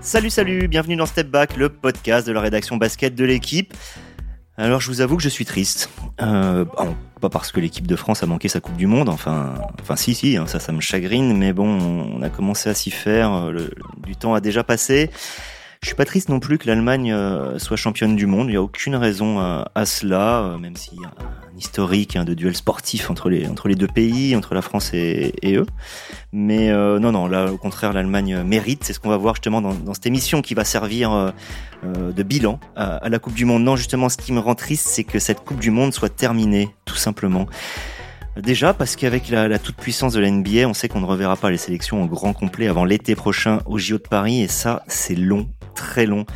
Salut, salut, bienvenue dans Step Back, le podcast de la rédaction basket de l'équipe. Alors je vous avoue que je suis triste. Euh, pas parce que l'équipe de France a manqué sa Coupe du Monde, enfin, enfin si, si, hein, ça, me chagrine, mais bon, on a commencé à s'y faire, le, du temps a déjà passé. Je suis pas triste non plus que l'Allemagne euh, soit championne du monde. Il n'y a aucune raison à, cela, euh, même a historique hein, de duel sportif entre les entre les deux pays, entre la France et, eux. Mais euh, non, non, là au contraire, l'Allemagne mérite. C'est ce qu'on va voir justement dans, dans, cette émission qui va servir de bilan à, à la Coupe du Monde. Non, justement, ce qui me rend triste, c'est que cette Coupe du Monde soit terminée, tout simplement. Déjà parce qu'avec la, la toute-puissance de la NBA, on sait qu'on ne reverra pas les sélections au grand complet avant l'été prochain au JO de Paris et ça, c'est long, très long.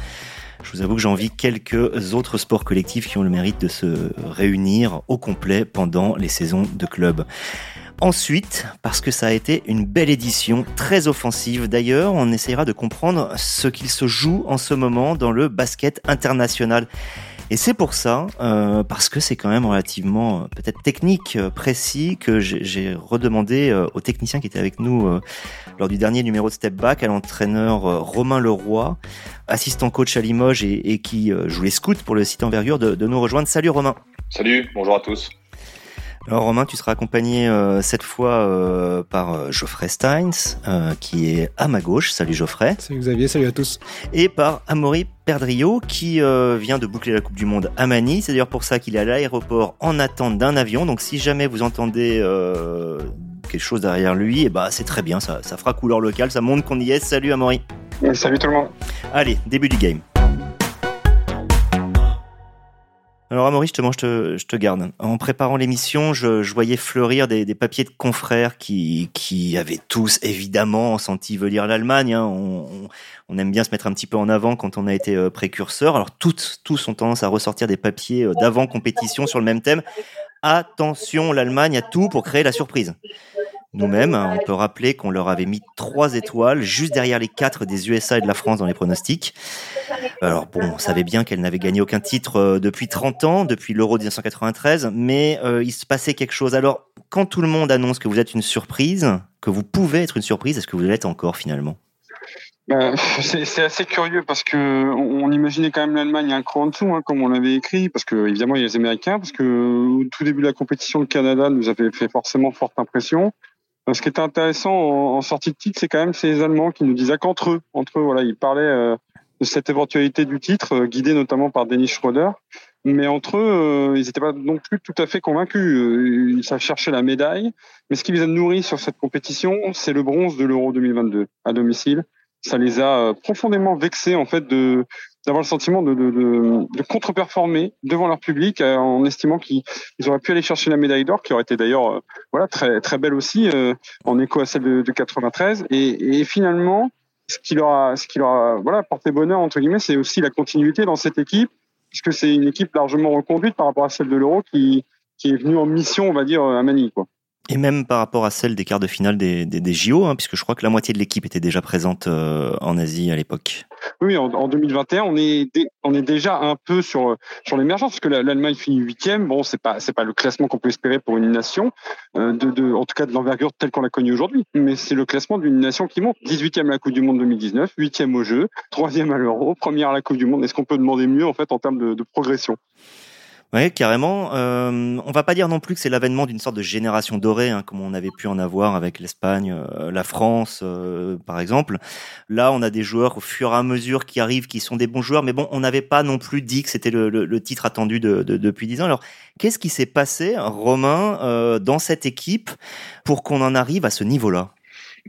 Je vous avoue que j'ai envie quelques autres sports collectifs qui ont le mérite de se réunir au complet pendant les saisons de club. Ensuite, parce que ça a été une belle édition, très offensive d'ailleurs, on essayera de comprendre ce qu'il se joue en ce moment dans le basket international. Et c'est pour ça, euh, parce que c'est quand même relativement euh, peut-être technique, euh, précis, que j'ai redemandé au technicien qui était avec nous lors du dernier numéro de Step Back, à l'entraîneur Romain Leroy, assistant coach à Limoges et, qui joue les scouts pour le site Envergure, de, de nous rejoindre. Salut Romain. Salut, bonjour à tous. Alors Romain, tu seras accompagné euh, cette fois euh, par euh, Geoffrey Steins, qui est à ma gauche. Salut Geoffrey. Salut Xavier, salut à tous. Et par Amaury Perdrio, qui vient de boucler la Coupe du Monde à Manille. C'est d'ailleurs pour ça qu'il est à l'aéroport en attente d'un avion. Donc si jamais vous entendez quelque chose derrière lui, et eh bah ben, c'est très bien, ça, ça fera couleur locale, ça montre qu'on y est. Salut Amaury. salut tout le monde. Allez, début du game. Alors Amaury, justement, je te, garde. En préparant l'émission, je, je, voyais fleurir des, papiers de confrères qui, avaient tous évidemment senti venir l'Allemagne. Hein. On, aime bien se mettre un petit peu en avant quand on a été euh, précurseur. Alors tous ont tendance à ressortir des papiers euh, d'avant compétition sur le même thème. Attention, l'Allemagne a tout pour créer la surprise. Nous-mêmes, on peut rappeler qu'on leur avait mis trois étoiles juste derrière les quatre des USA et de la France dans les pronostics. Alors bon, on savait bien qu'elle n'avait gagné aucun titre euh, depuis 30 ans, depuis l'Euro 1993, mais euh, il se passait quelque chose. Alors, quand tout le monde annonce que vous êtes une surprise, que vous pouvez être une surprise, est-ce que vous l'êtes encore finalement? Ben, c'est assez curieux parce que on, imaginait quand même l'Allemagne un cran en dessous, hein, comme on l'avait écrit, parce que évidemment il y a les Américains, parce que au tout début de la compétition, le Canada nous avait fait forcément forte impression. Euh, ce qui est intéressant en, sortie de titre, c'est quand même ces Allemands qui nous disaient qu'entre eux, entre eux, voilà, ils parlaient euh, de cette éventualité du titre, euh, guidé notamment par Denis Schroeder. Mais entre eux, ils n'étaient pas non plus tout à fait convaincus. Ils savent chercher la médaille. Mais ce qui les a nourris sur cette compétition, c'est le bronze de l'Euro 2022 à domicile. Ça les a profondément vexés en fait d'avoir le sentiment de, contre-performer devant leur public euh, en estimant qu'ils auraient pu aller chercher la médaille d'or, qui aurait été d'ailleurs euh, voilà très très belle aussi euh, en écho à celle de, de 93. Et, et, finalement, ce qui leur a ce qui leur a voilà porté bonheur entre guillemets, c'est aussi la continuité dans cette équipe, puisque c'est une équipe largement reconduite par rapport à celle de l'Euro qui qui est venue en mission, on va dire, à Manille quoi et même par rapport à celle des quarts de finale des, des, JO, hein, puisque je crois que la moitié de l'équipe était déjà présente euh, en Asie à l'époque. Oui, en, en, 2021, on est on est déjà un peu sur sur l'émergence, parce que l'Allemagne finit huitième. Bon, c'est pas pas le classement qu'on peut espérer pour une nation, euh, de, de, en tout cas de l'envergure telle qu'on l'a connue aujourd'hui, mais c'est le classement d'une nation qui monte. 18e à la Coupe du Monde 2019, 8e au jeu, 3e à l'Euro, première à la Coupe du Monde. Est-ce qu'on peut demander mieux en fait en termes de progression? Oui, carrément. Euh, on va pas dire non plus que c'est l'avènement d'une sorte de génération dorée, hein, comme on avait pu en avoir avec l'Espagne, euh, la France, euh, par exemple. Là, on a des joueurs au fur et à mesure qui arrivent, qui sont des bons joueurs, mais bon, on n'avait pas non plus dit que c'était le, le, titre attendu de, de, depuis dix ans. Alors, qu'est-ce qui s'est passé, Romain, euh, dans cette équipe pour qu'on en arrive à ce niveau-là?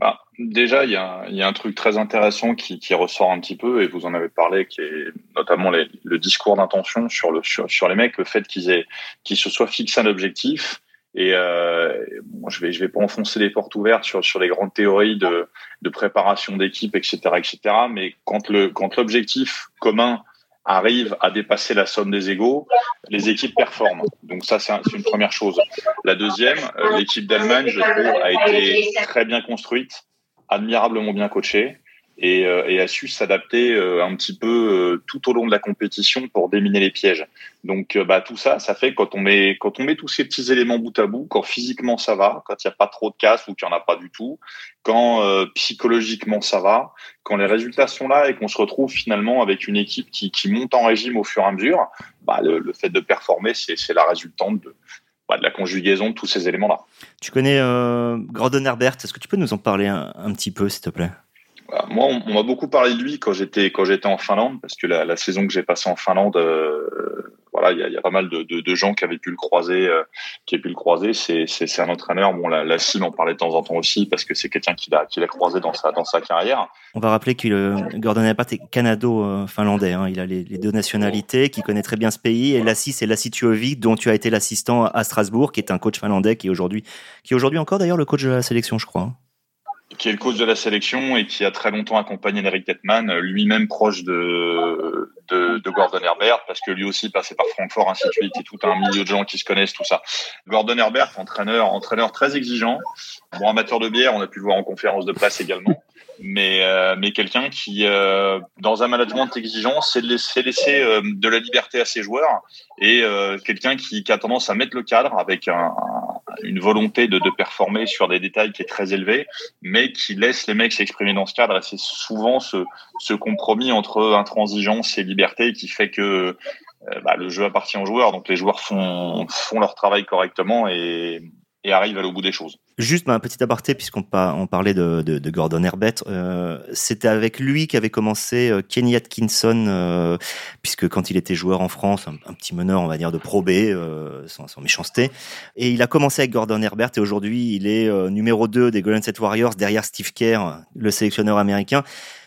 Bah, déjà, il y, a, y, a, un truc très intéressant qui, qui, ressort un petit peu, et vous en avez parlé, qui est notamment les, le discours d'intention sur, le, sur, sur, les mecs, le fait qu'ils se soient fixés un objectif. Et euh, bon, je vais je vais pas enfoncer les portes ouvertes sur sur les grandes théories de, de préparation d'équipe, etc., etc. Mais quand le quand l'objectif commun arrive à dépasser la somme des égaux, les équipes performent. Donc ça, c'est une première chose. La deuxième, euh, l'équipe d'Allemagne, je trouve, a été très bien construite, admirablement bien coachée. Et, a su s'adapter un petit peu tout au long de la compétition pour déminer les pièges. Donc bah, tout ça, ça fait quand on met quand on met tous ces petits éléments bout à bout, quand physiquement ça va, quand il n'y a pas trop de casse ou qu'il n'y en a pas du tout, quand psychologiquement ça va, quand les résultats sont là et qu'on se retrouve finalement avec une équipe qui, monte en régime au fur et à mesure, bah, le, fait de performer, c'est la résultante de, bah, de la conjugaison de tous ces éléments-là. Tu connais euh, Gordon Herbert, est-ce que tu peux nous en parler un petit peu, s'il te plaît? Bah, moi, on, m'a beaucoup parlé de lui quand j'étais quand j'étais en Finlande, parce que la, saison que j'ai passée en Finlande, euh, voilà, il y a, pas mal de, gens qui avaient pu le croiser, euh, qui avaient pu le croiser. C'est un entraîneur. Bon, la, la parlait de temps en temps aussi, parce que c'est quelqu'un qui l'a qui l'a croisé dans sa dans sa carrière. On va rappeler que Gordon Herbert est canado-finlandais. Hein. Il a les, deux nationalités, qui connaît très bien ce pays. Et Lassi, c'est Lassi Tuovi, dont tu as été l'assistant à Strasbourg, qui est un coach finlandais, qui aujourd'hui qui est aujourd'hui encore d'ailleurs le coach de la sélection, je crois. Qui est le coach de la sélection et qui a très longtemps accompagné Eric Tetman, lui-même proche de, de, de, Gordon Herbert, parce que lui aussi passait par Francfort, ainsi de suite, et tout un milieu de gens qui se connaissent, tout ça. Gordon Herbert, entraîneur, entraîneur très exigeant, bon amateur de bière, on a pu le voir en conférence de presse également, mais euh, mais quelqu'un qui, euh, dans un management exigeant, sait laisser, laisser euh, de la liberté à ses joueurs et euh, quelqu'un qui, qui, a tendance à mettre le cadre avec un, une volonté de, de, performer sur des détails qui est très élevé, mais qui laisse les mecs s'exprimer dans ce cadre. Et c'est souvent ce, ce compromis entre intransigeance et liberté qui fait que bah, le jeu appartient aux joueurs, donc les joueurs font, font leur travail correctement et, et arrivent à au bout des choses. Juste un petit aparté, puisqu'on on parlait de, de, de Gordon Herbert, euh, c'était avec lui qu'avait commencé euh, Kenny Atkinson, euh, puisque quand il était joueur en France, un, petit meneur, on va dire, de Pro B, euh, sans, sans, méchanceté, et il a commencé avec Gordon Herbert, et aujourd'hui il est euh, numéro 2 des Golden State Warriors, derrière Steve Kerr, le sélectionneur américain.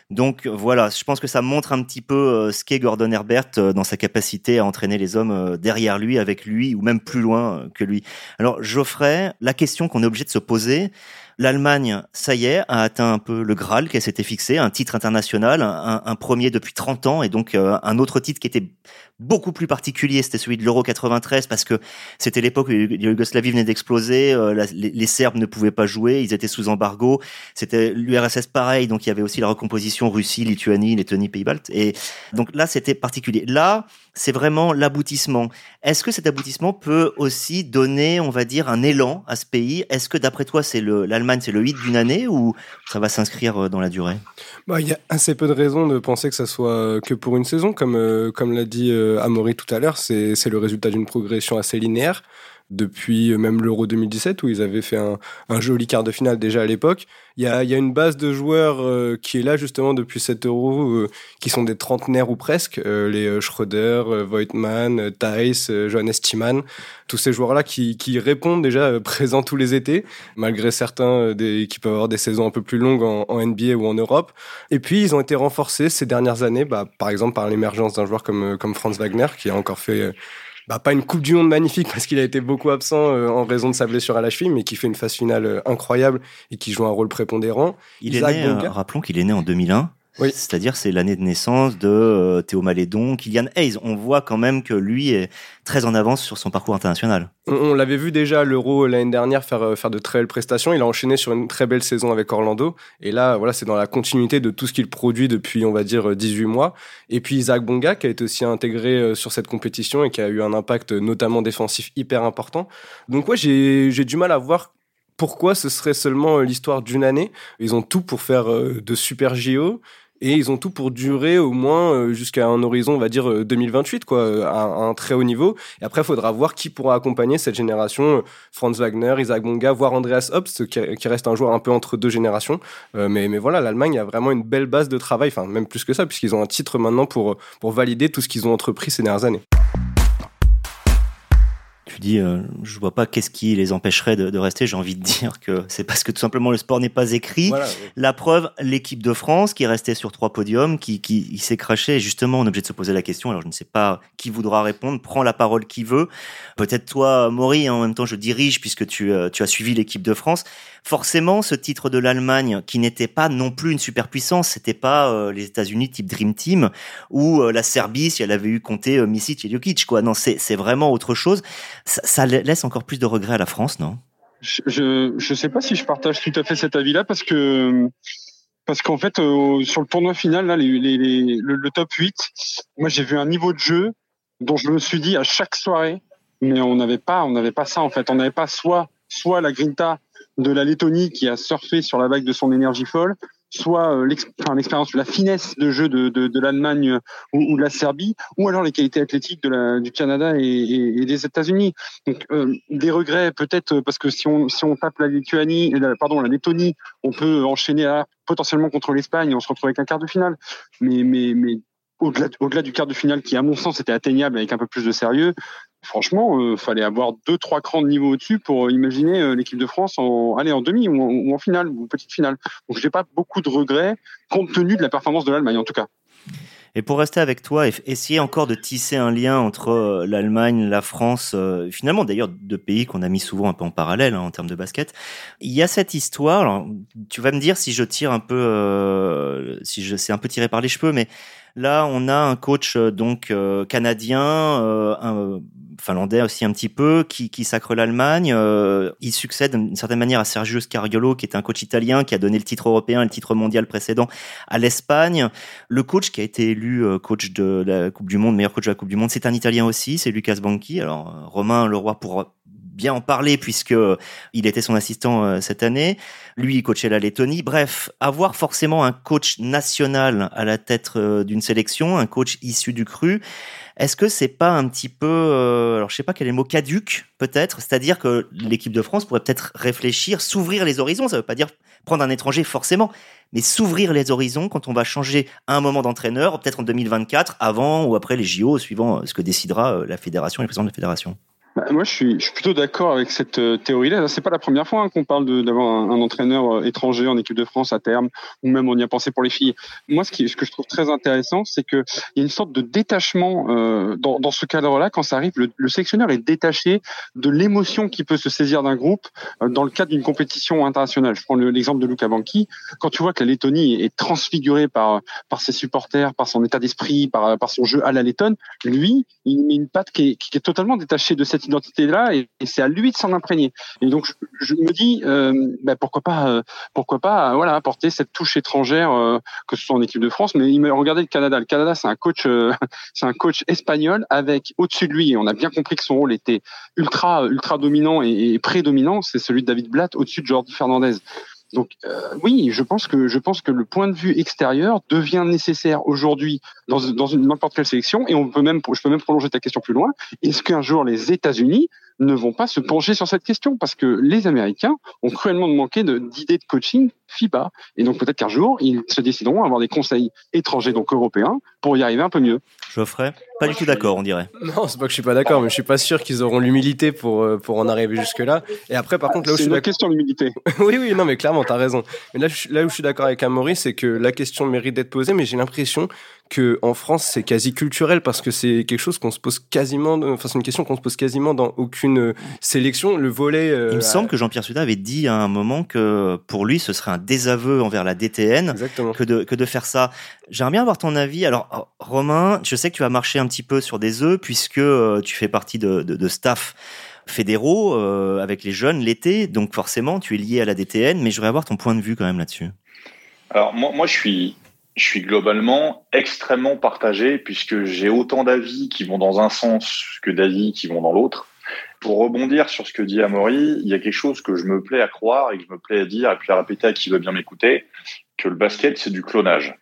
Donc voilà, je pense que ça montre un petit peu euh, ce qu'est Gordon Herbert euh, dans sa capacité à entraîner les hommes euh, derrière lui, avec lui, ou même plus loin que lui. Alors Geoffrey, la question qu'on est obligé de se poser, L'Allemagne, ça y est, a atteint un peu le Graal qu'elle s'était fixé, un titre international, un, premier depuis 30 ans, et donc un autre titre qui était beaucoup plus particulier, c'était celui de l'Euro 93, parce que c'était l'époque où Yougoslavie venait d'exploser, euh, les, Serbes ne pouvaient pas jouer, ils étaient sous embargo, c'était l'URSS pareil, donc il y avait aussi la recomposition Russie, Lituanie, Lettonie, Pays-Baltes, et donc là c'était particulier. Là, c'est vraiment l'aboutissement. Est-ce que cet aboutissement peut aussi donner, on va dire, un élan à ce pays? Est-ce que d'après toi, c'est l'Allemagne, c'est le hit d'une année ou ça va s'inscrire euh, dans la durée? Bah, Il y a assez peu de raisons de penser que ça soit euh, que pour une saison. Comme, comme l'a dit Amaury tout à l'heure, c'est le résultat d'une progression assez linéaire depuis même l'Euro 2017 où ils avaient fait un, joli quart de finale déjà à l'époque. Il y a, une base de joueurs euh, qui est là justement depuis cet Euro, euh, qui sont des trentenaires ou presque, euh, les Schröder, Voigtman, Thijs, Johannes Thiemann, tous ces joueurs-là qui, répondent déjà présents tous les étés, malgré certains qui peuvent avoir des saisons un peu plus longues en, NBA ou en Europe. Et puis ils ont été renforcés ces dernières années, bah, par exemple par l'émergence d'un joueur comme Franz Wagner, qui a encore fait bah, pas une Coupe du Monde magnifique parce qu'il a été beaucoup absent euh, en raison de sa blessure à la cheville, mais qui fait une phase finale euh, incroyable et qui joue un rôle prépondérant. Il est né, euh, rappelons qu'il est né en 2001. Oui. C'est-à-dire c'est l'année de naissance de euh, Théo Malédon, Kylian Hayes. On voit quand même que lui est très en avance sur son parcours international. On, on l'avait vu déjà à l'Euro l'année dernière faire, euh, faire de très belles prestations. Il a enchaîné sur une très belle saison avec Orlando. Et là, voilà, c'est dans la continuité de tout ce qu'il produit depuis, on va dire, 18 mois. Et puis Isaac Bonga, qui a été aussi intégré euh, sur cette compétition et qui a eu un impact notamment défensif hyper important. Donc ouais, j'ai du mal à voir pourquoi ce serait seulement l'histoire d'une année. Ils ont tout pour faire de super JO et ils ont tout pour durer au moins euh, jusqu'à un horizon, on va dire 2028, euh, quoi, euh, à, un très haut niveau. Et après, il faudra voir qui pourra accompagner cette génération, Franz Wagner, Isaac Bonga, voire Andreas Hopst, qui, reste un joueur un peu entre deux générations. mais, mais voilà, l'Allemagne a vraiment une belle base de travail, enfin même plus que ça, puisqu'ils ont un titre maintenant pour, pour valider tout ce qu'ils ont entrepris ces dernières années tu dis, euh, je vois pas qu'est-ce qui les empêcherait de, de rester. J'ai envie de dire que c'est parce que tout simplement le sport n'est pas écrit. Voilà, oui. La preuve, l'équipe de France qui est restée sur trois podiums, qui, qui s'est craché. Et justement, on est obligé de se poser la question. Alors, je ne sais pas qui voudra répondre. Prends la parole qui veut. Peut-être toi, Maury. En même temps, je dirige puisque tu, euh, tu as suivi l'équipe de France. Forcément, ce titre de l'Allemagne, qui n'était pas non plus une superpuissance, c'était pas euh, les États-Unis type Dream Team ou euh, la Serbie si elle avait eu compté Misic et Jokic. Quoi. Non, c'est vraiment autre chose ça, laisse encore plus de regrets à la France, non? Je ne sais pas si je partage tout à fait cet avis-là parce que parce qu'en fait, euh, sur le tournoi final, là, les, les, le, le, top 8, moi j'ai vu un niveau de jeu dont je me suis dit à chaque soirée, mais on n'avait pas, on n'avait pas ça en fait. On n'avait pas soit, soit la grinta de la Lettonie qui a surfé sur la vague de son énergie folle, soit euh, l'expérience, la finesse de jeu de, de, de l'Allemagne ou, ou, de la Serbie, ou alors les qualités athlétiques de du Canada et, des États-Unis. Donc euh, des regrets peut-être parce que si on si on tape la Lituanie, pardon la Lettonie, on peut enchaîner à, potentiellement contre l'Espagne, et on se retrouve avec un quart de finale. Mais mais mais au-delà au-delà du quart de finale qui à mon sens était atteignable avec un peu plus de sérieux, franchement, euh, fallait avoir deux, trois crans de niveau au-dessus pour imaginer euh, l'équipe de France en aller en demi ou en, ou en, finale petite finale. Donc, j'ai pas beaucoup de regrets compte tenu de la performance de l'Allemagne en tout cas. Et pour rester avec toi, essayer encore de tisser un lien entre euh, l'Allemagne, la France, euh, finalement d'ailleurs deux pays qu'on a mis souvent un peu en parallèle hein, en termes de basket. Il y a cette histoire. Tu vas me dire si je tire un peu, euh, si je c'est un peu tiré par les cheveux, mais là on a un coach donc euh, canadien, euh, un finlandais aussi un petit peu, qui, qui sacre l'Allemagne. Euh, il succède d'une certaine manière à Sergio Scariolo, qui est un coach italien qui a donné le titre européen et le titre mondial précédent à l'Espagne. Le coach qui a été élu coach de la Coupe du Monde, meilleur coach de la Coupe du Monde, c'est un Italien aussi, c'est Lucas Banchi. Alors Romain Leroy pour bien en parler puisque il était son assistant cette année. Lui, il coachait la Lettonie. Bref, avoir forcément un coach national à la tête d'une sélection, un coach issu du cru, est-ce que c'est pas un petit peu, euh, alors je sais pas quel est le mot, caduque peut-être, c'est-à-dire que l'équipe de France pourrait peut-être réfléchir, s'ouvrir les horizons. Ça veut pas dire prendre un étranger forcément, mais s'ouvrir les horizons quand on va changer à un moment d'entraîneur, peut-être en 2024, avant ou après les JO, suivant ce que décidera la fédération et le président de la fédération. Bah, moi, je suis, je suis plutôt d'accord avec cette euh, théorie-là. C'est pas la première fois hein, qu'on parle d'avoir un, entraîneur euh, étranger en équipe de France à terme, ou même on y a pensé pour les filles. Moi, ce, qui, ce que je trouve très intéressant, c'est qu'il y a une sorte de détachement euh, dans, dans, ce cadre-là. Quand ça arrive, le, le sélectionneur est détaché de l'émotion qui peut se saisir d'un groupe euh, dans le cadre d'une compétition internationale. Je prends l'exemple de Luca Banchi. Quand tu vois que la Lettonie est transfigurée par par ses supporters, par son état d'esprit, par par son jeu à la lettonne, lui, il met une patte qui est, qui est totalement détachée de cette identité-là et, et c'est à lui de s'en imprégner. Et donc je, me dis euh, bah, pourquoi pas, euh, pourquoi pas, euh, voilà, apporter cette touche étrangère, euh, que ce soit en équipe de France. Mais il me regardait le Canada. Le Canada, c'est un coach, c'est un coach espagnol avec au-dessus de lui. On a bien compris que son rôle était ultra, ultra dominant et prédominant. C'est celui de David Blatt au-dessus de Jordi Fernandez. Donc euh, oui, je pense que je pense que le point de vue extérieur devient nécessaire aujourd'hui dans, dans une n'importe quelle sélection et on peut même je peux même prolonger ta question plus loin. Est-ce qu'un jour les États-Unis ne vont pas se pencher sur cette question? Parce que les Américains ont cruellement manqué d'idées de, coaching FIBA et donc peut-être qu'un jour ils se décideront à avoir des conseils étrangers donc européens pour y arriver un peu mieux. Geoffrey, pas du tout d'accord, on dirait. Non, c'est pas que je suis pas d'accord, mais je suis pas sûr qu'ils auront l'humilité pour pour en arriver jusque là. Et après, par contre, là où je suis la question l'humilité. oui, oui, non, mais clairement, t'as raison. Mais là, je, là où je suis d'accord avec Amaury, c'est que la question mérite d'être posée, mais j'ai l'impression que en France, c'est quasi culturel parce que c'est quelque chose qu'on se pose quasiment, enfin, c'est une question qu'on se pose quasiment dans aucune sélection. Le volet. Euh, Il me semble que Jean-Pierre Suda avait dit à un moment que pour lui, ce serait un désaveu envers la DTN Exactement. que de que de faire ça. J'aimerais bien avoir ton avis. Alors, Romain, je sais que tu vas marcher un petit peu sur des œufs puisque euh, tu fais partie de, de, staff fédéraux euh, avec les jeunes l'été, donc forcément tu es lié à la DTN, mais je voudrais avoir ton point de vue quand même là-dessus. Alors moi, moi je suis je suis globalement extrêmement partagé puisque j'ai autant d'avis qui vont dans un sens que d'avis qui vont dans l'autre. Pour rebondir sur ce que dit Amaury, il y a quelque chose que je me plais à croire et que je me plais à dire et puis à répéter à qui veut bien m'écouter, que le basket c'est du clonage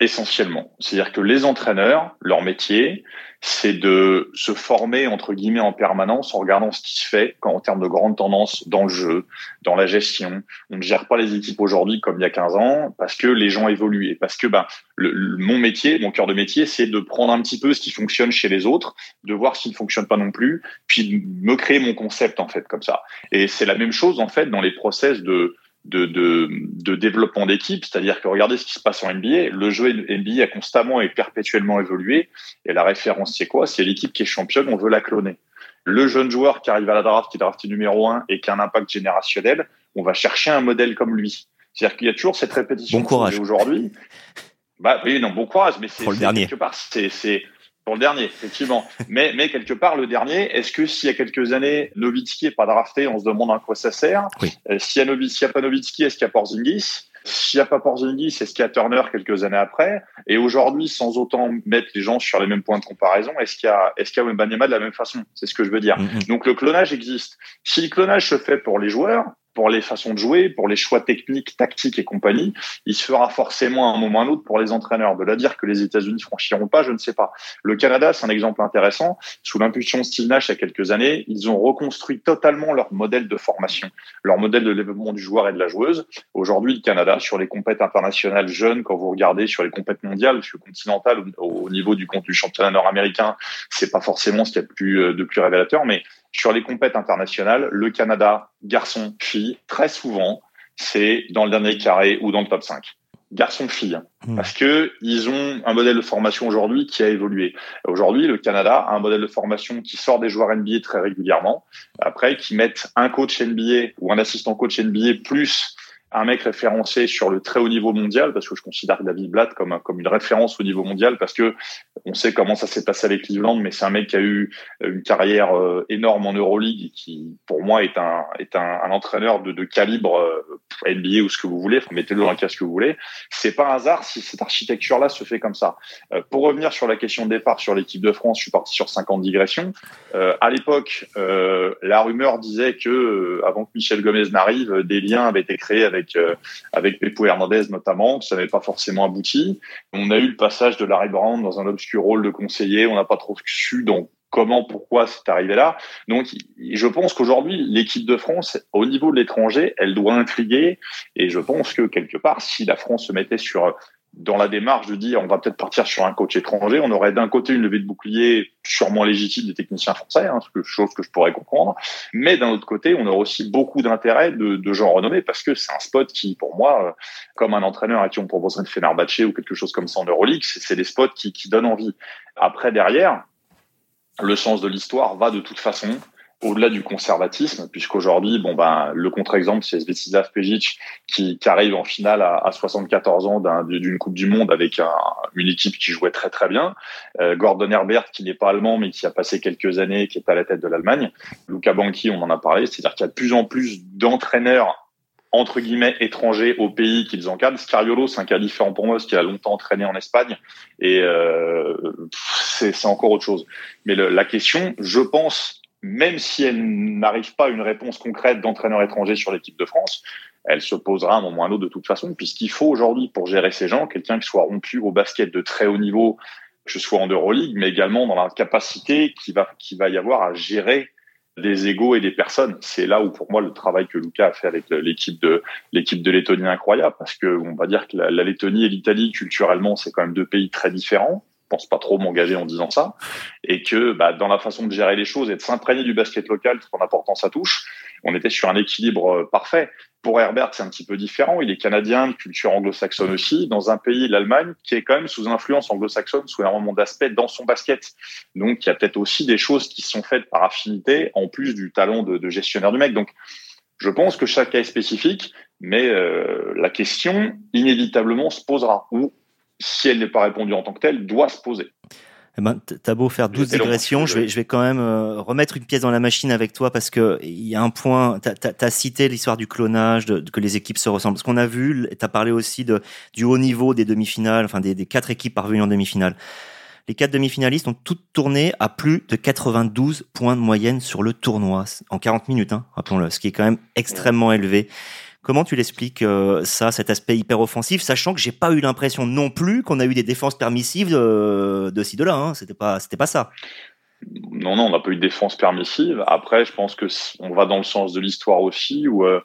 essentiellement. C'est-à-dire que les entraîneurs, leur métier, c'est de se former entre guillemets en permanence en regardant ce qui se fait quand, en termes de grandes tendances dans le jeu, dans la gestion. On ne gère pas les équipes aujourd'hui comme il y a 15 ans parce que les gens évoluent et parce que ben le, le, mon métier, mon cœur de métier, c'est de prendre un petit peu ce qui fonctionne chez les autres, de voir ce qui ne fonctionne pas non plus, puis de me créer mon concept en fait comme ça. Et c'est la même chose en fait dans les process de de, de, de développement d'équipe, c'est-à-dire que regardez ce qui se passe en NBA, le jeu NBA a constamment et perpétuellement évolué, et la référence c'est quoi? C'est l'équipe qui est championne, on veut la cloner. Le jeune joueur qui arrive à la draft, qui est drafté numéro un et qui a un impact générationnel, on va chercher un modèle comme lui. C'est-à-dire qu'il y a toujours cette répétition bon courage. aujourd'hui. Bah oui, non, bon courage, mais c'est quelque part, c'est pour le dernier, effectivement. mais, mais quelque part, le dernier, est-ce que s'il y a quelques années, Nowitzki n'est pas drafté, on se demande à quoi ça sert? Oui. euh, S'il a n'y a pas Nowitzki, est-ce qu'il y a Porzingis? S'il n'y a pas Porzingis, c'est ce qu'il y a Turner quelques années après? Et aujourd'hui, sans autant mettre les gens sur les mêmes points de comparaison, est-ce qu'il y a, est-ce qu'il y a Wembanyama de la même façon? C'est ce que je veux dire. Mm-hmm. Donc le clonage existe. Si le clonage se fait pour les joueurs, pour les façons de jouer, pour les choix techniques, tactiques et compagnie, il se fera forcément à un moment ou à un autre pour les entraîneurs. De la dire que les États-Unis franchiront pas, je ne sais pas. Le Canada, c'est un exemple intéressant. Sous l'impulsion de Steve Nash il y a quelques années, ils ont reconstruit totalement leur modèle de formation, leur modèle de développement du joueur et de la joueuse. Aujourd'hui, le Canada, sur les compétitions internationales jeunes, quand vous regardez sur les compétitions mondiales, sur continentales, au niveau du, du championnat nord-américain, c'est pas forcément ce qu'il y a de plus, euh, de plus révélateur, mais sur les compètes internationales, le Canada, garçon, fille, très souvent, c'est dans le dernier carré ou dans le top 5. Garçon, fille. Hmm. Parce que ils ont un modèle de formation aujourd'hui qui a évolué. Aujourd'hui, le Canada a un modèle de formation qui sort des joueurs NBA très régulièrement. Après, qui mettent un coach NBA ou un assistant coach NBA plus un mec référencé sur le très haut niveau mondial, parce que je considère David Blatt comme, comme une référence au niveau mondial, parce que on sait comment ça s'est passé avec Cleveland, mais c'est un mec qui a eu une carrière euh, énorme en Euroleague, qui pour moi est un, est un, entraîneur de, calibre euh, NBA ou ce que vous voulez, mettez-le dans le cas ce que vous voulez. C'est pas un hasard si cette architecture-là se fait comme ça. Euh, pour revenir sur la question de départ sur l'équipe de France, je suis parti sur 50 digressions. À l'époque, la rumeur disait que avant que Michel Gomez n'arrive, des liens avaient été créés avec avec euh, avec Pepou Hernandez notamment, que ça n'avait pas forcément abouti. On a eu le passage de Larry Brown dans un obscur rôle de conseiller. On n'a pas trop su donc comment, pourquoi c'est arrivé là. Donc, je pense qu'aujourd'hui, l'équipe de France, au niveau de l'étranger, elle doit intriguer. Et je pense que quelque part, si la France se mettait sur dans la démarche de dire on va peut-être partir sur un coach étranger, on aurait d'un côté une levée de bouclier sûrement légitime des techniciens français, hein, chose que je pourrais comprendre, mais d'un autre côté, on aurait aussi beaucoup d'intérêt de, de, gens renommés parce que c'est un spot qui, pour moi, euh, comme un entraîneur à qui on proposerait de Fenerbahce ou quelque chose comme ça en Euroleague, c'est des spots qui, qui donnent envie. Après, derrière, le sens de l'histoire va de toute façon au-delà du conservatisme, puisqu'aujourd'hui, bon ben, le contre-exemple, c'est Svetislav Pejic qui, qui, arrive en finale à, à 74 ans d'une Coupe du Monde avec un, une équipe qui jouait très très bien. Euh, Gordon Herbert, qui n'est pas allemand, mais qui a passé quelques années, qui est à la tête de l'Allemagne. Luca Banchi, on en a parlé, c'est-à-dire qu'il y a de plus en plus d'entraîneurs entre guillemets étrangers au pays qu'ils encadrent. Scariolo, c'est un cas différent pour moi parce qu'il a longtemps entraîné en Espagne et euh, c'est encore autre chose. Mais le, la question, je pense, même si elle n'arrive pas à une réponse concrète d'entraîneur étranger sur l'équipe de France, elle se posera un moment ou un autre de toute façon, puisqu'il faut aujourd'hui, pour gérer ces gens, quelqu'un qui soit rompu au basket de très haut niveau, que ce soit en Euroleague, mais également dans la capacité qui va, qui va y avoir à gérer des égaux et des personnes. C'est là où, pour moi, le travail que Luca a fait avec l'équipe de l'équipe de Lettonie est incroyable, parce que on va dire que la Lettonie et l'Italie, culturellement, c'est quand même deux pays très différents pense pas trop m'engager en disant ça, et que bah, dans la façon de gérer les choses et de s'imprégner du basket local tout en apportant sa touche, on était sur un équilibre euh, parfait. Pour Herbert, c'est un petit peu différent. Il est canadien, de culture anglo-saxonne aussi, dans un pays, l'Allemagne, qui est quand même sous influence anglo-saxonne, sous énormément d'aspects dans son basket. Donc, il y a peut-être aussi des choses qui sont faites par affinité, en plus du talent de, de gestionnaire du mec. Donc, je pense que chaque cas est spécifique, mais euh, la question inévitablement se posera. Ou si elle n'est pas répondue en tant que telle, doit se poser. Eh ben, t'as beau faire 12 digressions, je vais, je vais quand même euh, remettre une pièce dans la machine avec toi parce que il y a un point, t'as as, cité l'histoire du clonage, de, que les équipes se ressemblent. Ce qu'on a vu, t'as parlé aussi de, du haut niveau des demi-finales, enfin des, des quatre équipes parvenues en demi-finale. Les quatre demi-finalistes ont toutes tourné à plus de 92 points de moyenne sur le tournoi en 40 minutes, hein, rappelons-le, ce qui est quand même extrêmement élevé. Comment tu l'expliques euh, ça, cet aspect hyper offensif, sachant que j'ai pas eu l'impression non plus qu'on a eu des défenses permissives de, de ci de là. Hein. C'était pas, c'était pas ça. Non, non, on n'a pas eu de défense permissive. Après, je pense que on va dans le sens de l'histoire aussi, où euh,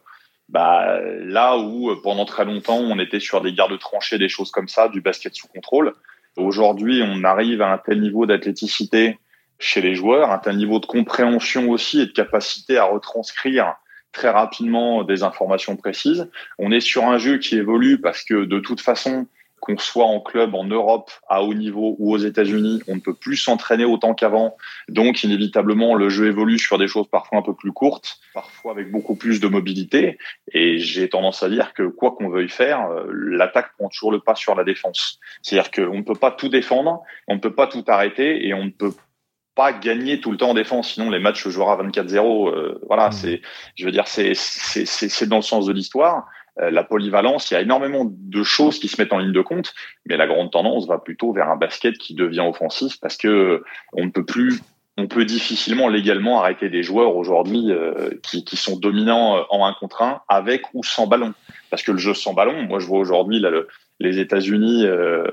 bah, là où euh, pendant très longtemps on était sur des gardes tranchées, des choses comme ça, du basket sous contrôle. Aujourd'hui, on arrive à un tel niveau d'athléticité chez les joueurs, un tel niveau de compréhension aussi et de capacité à retranscrire très rapidement des informations précises. On est sur un jeu qui évolue parce que de toute façon, qu'on soit en club en Europe à haut niveau ou aux États-Unis, on ne peut plus s'entraîner autant qu'avant. Donc, inévitablement, le jeu évolue sur des choses parfois un peu plus courtes, parfois avec beaucoup plus de mobilité. Et j'ai tendance à dire que quoi qu'on veuille faire, euh, l'attaque prend toujours le pas sur la défense. C'est-à-dire qu'on ne peut pas tout défendre, on ne peut pas tout arrêter et on ne peut pas gagner tout le temps en défense, sinon les matchs se jouera 24-0. Euh, voilà, mmh. c'est, je veux dire, c'est dans le sens de l'histoire. la polyvalence, il y a énormément de choses qui se mettent en ligne de compte, mais la grande tendance va plutôt vers un basket qui devient offensif parce que on ne peut plus on peut difficilement légalement arrêter des joueurs aujourd'hui euh, qui, qui, sont dominants euh, en un contre un avec ou sans ballon. Parce que le jeu sans ballon, moi je vois aujourd'hui le, les États-Unis, euh,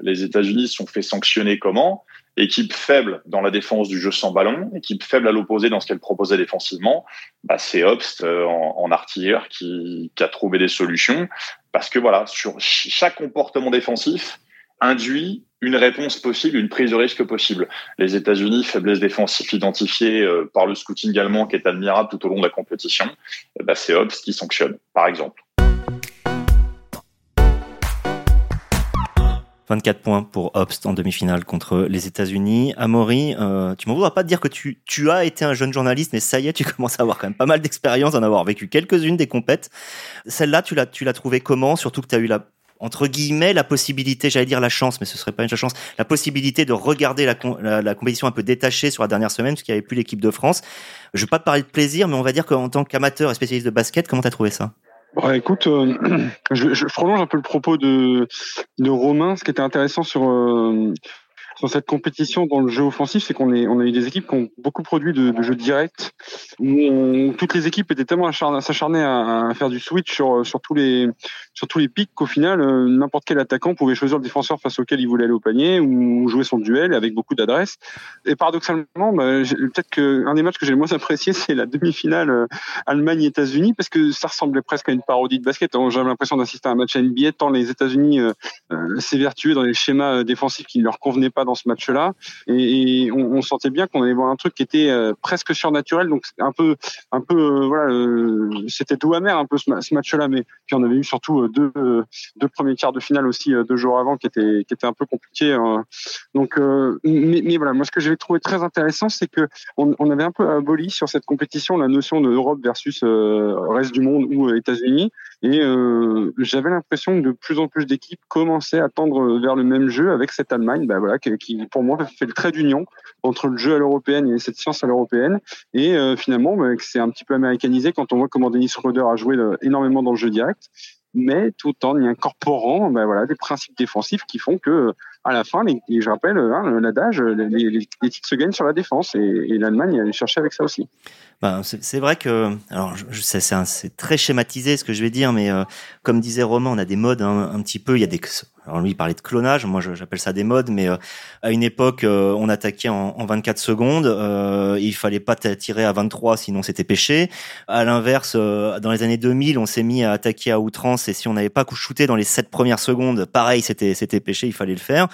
les États-Unis sont fait sanctionner comment? Équipe faible dans la défense du jeu sans ballon, équipe faible à l'opposé dans ce qu'elle proposait défensivement, bah c'est Obst en, en, artilleur qui, a trouvé des solutions. Parce que voilà, sur chaque comportement défensif, induit une réponse possible, une prise de risque possible. Les États-Unis, faiblesse défensive identifiée euh, par le scouting allemand qui est admirable tout au long de la compétition, ben, c'est Hobbs qui sanctionne, par exemple. 24 points pour Obst en demi-finale contre les États-Unis. Amaury, euh, tu m'en voudras pas de dire que tu, as été un jeune journaliste, mais ça y est, tu commences à avoir quand même pas mal d'expérience, en avoir vécu quelques-unes des compètes. Celle-là, tu l'as, trouvée comment? Surtout que tu as eu la entre guillemets la possibilité, j'allais dire la chance, mais ce serait pas une chance, la possibilité de regarder la, la, compétition un peu détachée sur la dernière semaine, parce qu'il n'y avait plus l'équipe de France. Je vais pas te parler de plaisir, mais on va dire qu'en tant qu'amateur et spécialiste de basket, comment tu as trouvé ça? Bon, écoute, euh, je, je, prolonge un peu le propos de, de Romain. Ce qui était intéressant sur euh, sur cette compétition dans le jeu offensif, c'est qu'on on a eu des équipes qui ont beaucoup produit de, de jeux directs, où toutes les équipes étaient tellement s'acharner à, à, faire du switch sur, sur tous les, sur tous les pics qu'au final, euh, n'importe quel attaquant pouvait choisir le défenseur face auquel il voulait aller au panier ou jouer son duel avec beaucoup d'adresse. Et paradoxalement, bah, peut-être qu'un des matchs que j'ai le moins apprécié, c'est la demi-finale euh, Allemagne-États-Unis, parce que ça ressemblait presque à une parodie de basket. J'avais l'impression d'assister à un match NBA, tant les États-Unis euh, s'évertuaient dans les schémas défensifs qui ne leur convenaient pas dans ce match-là. Et, on, sentait bien qu'on allait voir un truc qui était presque surnaturel. Donc un peu, un peu, voilà, c'était tout amer un peu ce, ce match-là. Mais puis on avait eu surtout deux, deux premiers quarts de finale aussi deux jours avant qui étaient, qui étaient un peu compliqués. Hein. Donc, mais, voilà, moi ce que j'ai trouvé très intéressant, c'est que on, avait un peu aboli sur cette compétition la notion de Europe versus reste du monde ou États-Unis. Et j'avais l'impression que de plus en plus d'équipes commençaient à tendre vers le même jeu avec cette Allemagne, bah voilà, qui, pour moi, fait le trait d'union entre le jeu à l'européenne et cette science à l'européenne. Et euh, finalement, bah, c'est un petit peu américanisé quand on voit comment Dennis Schroeder a joué euh, énormément dans le jeu direct, mais tout en y incorporant bah, voilà, des principes défensifs qui font que à la fin, je rappelle, hein, l'adage, les, titres se gagnent sur la défense et, et l'Allemagne allait chercher avec ça aussi. Ben, c'est vrai que, alors, c'est très schématisé ce que je vais dire, mais euh, comme disait Romain, on a des modes hein, un petit peu. Il y a des, alors lui il parlait de clonage, moi j'appelle ça des modes, mais euh, à une époque euh, on attaquait en, en 24 secondes, euh, il fallait pas tirer à 23 sinon c'était péché. À l'inverse, dans les années 2000 on s'est mis à attaquer à outrance. Et si on n'avait pas shooté dans les 7 premières secondes, pareil c'était c'était péché, il fallait le faire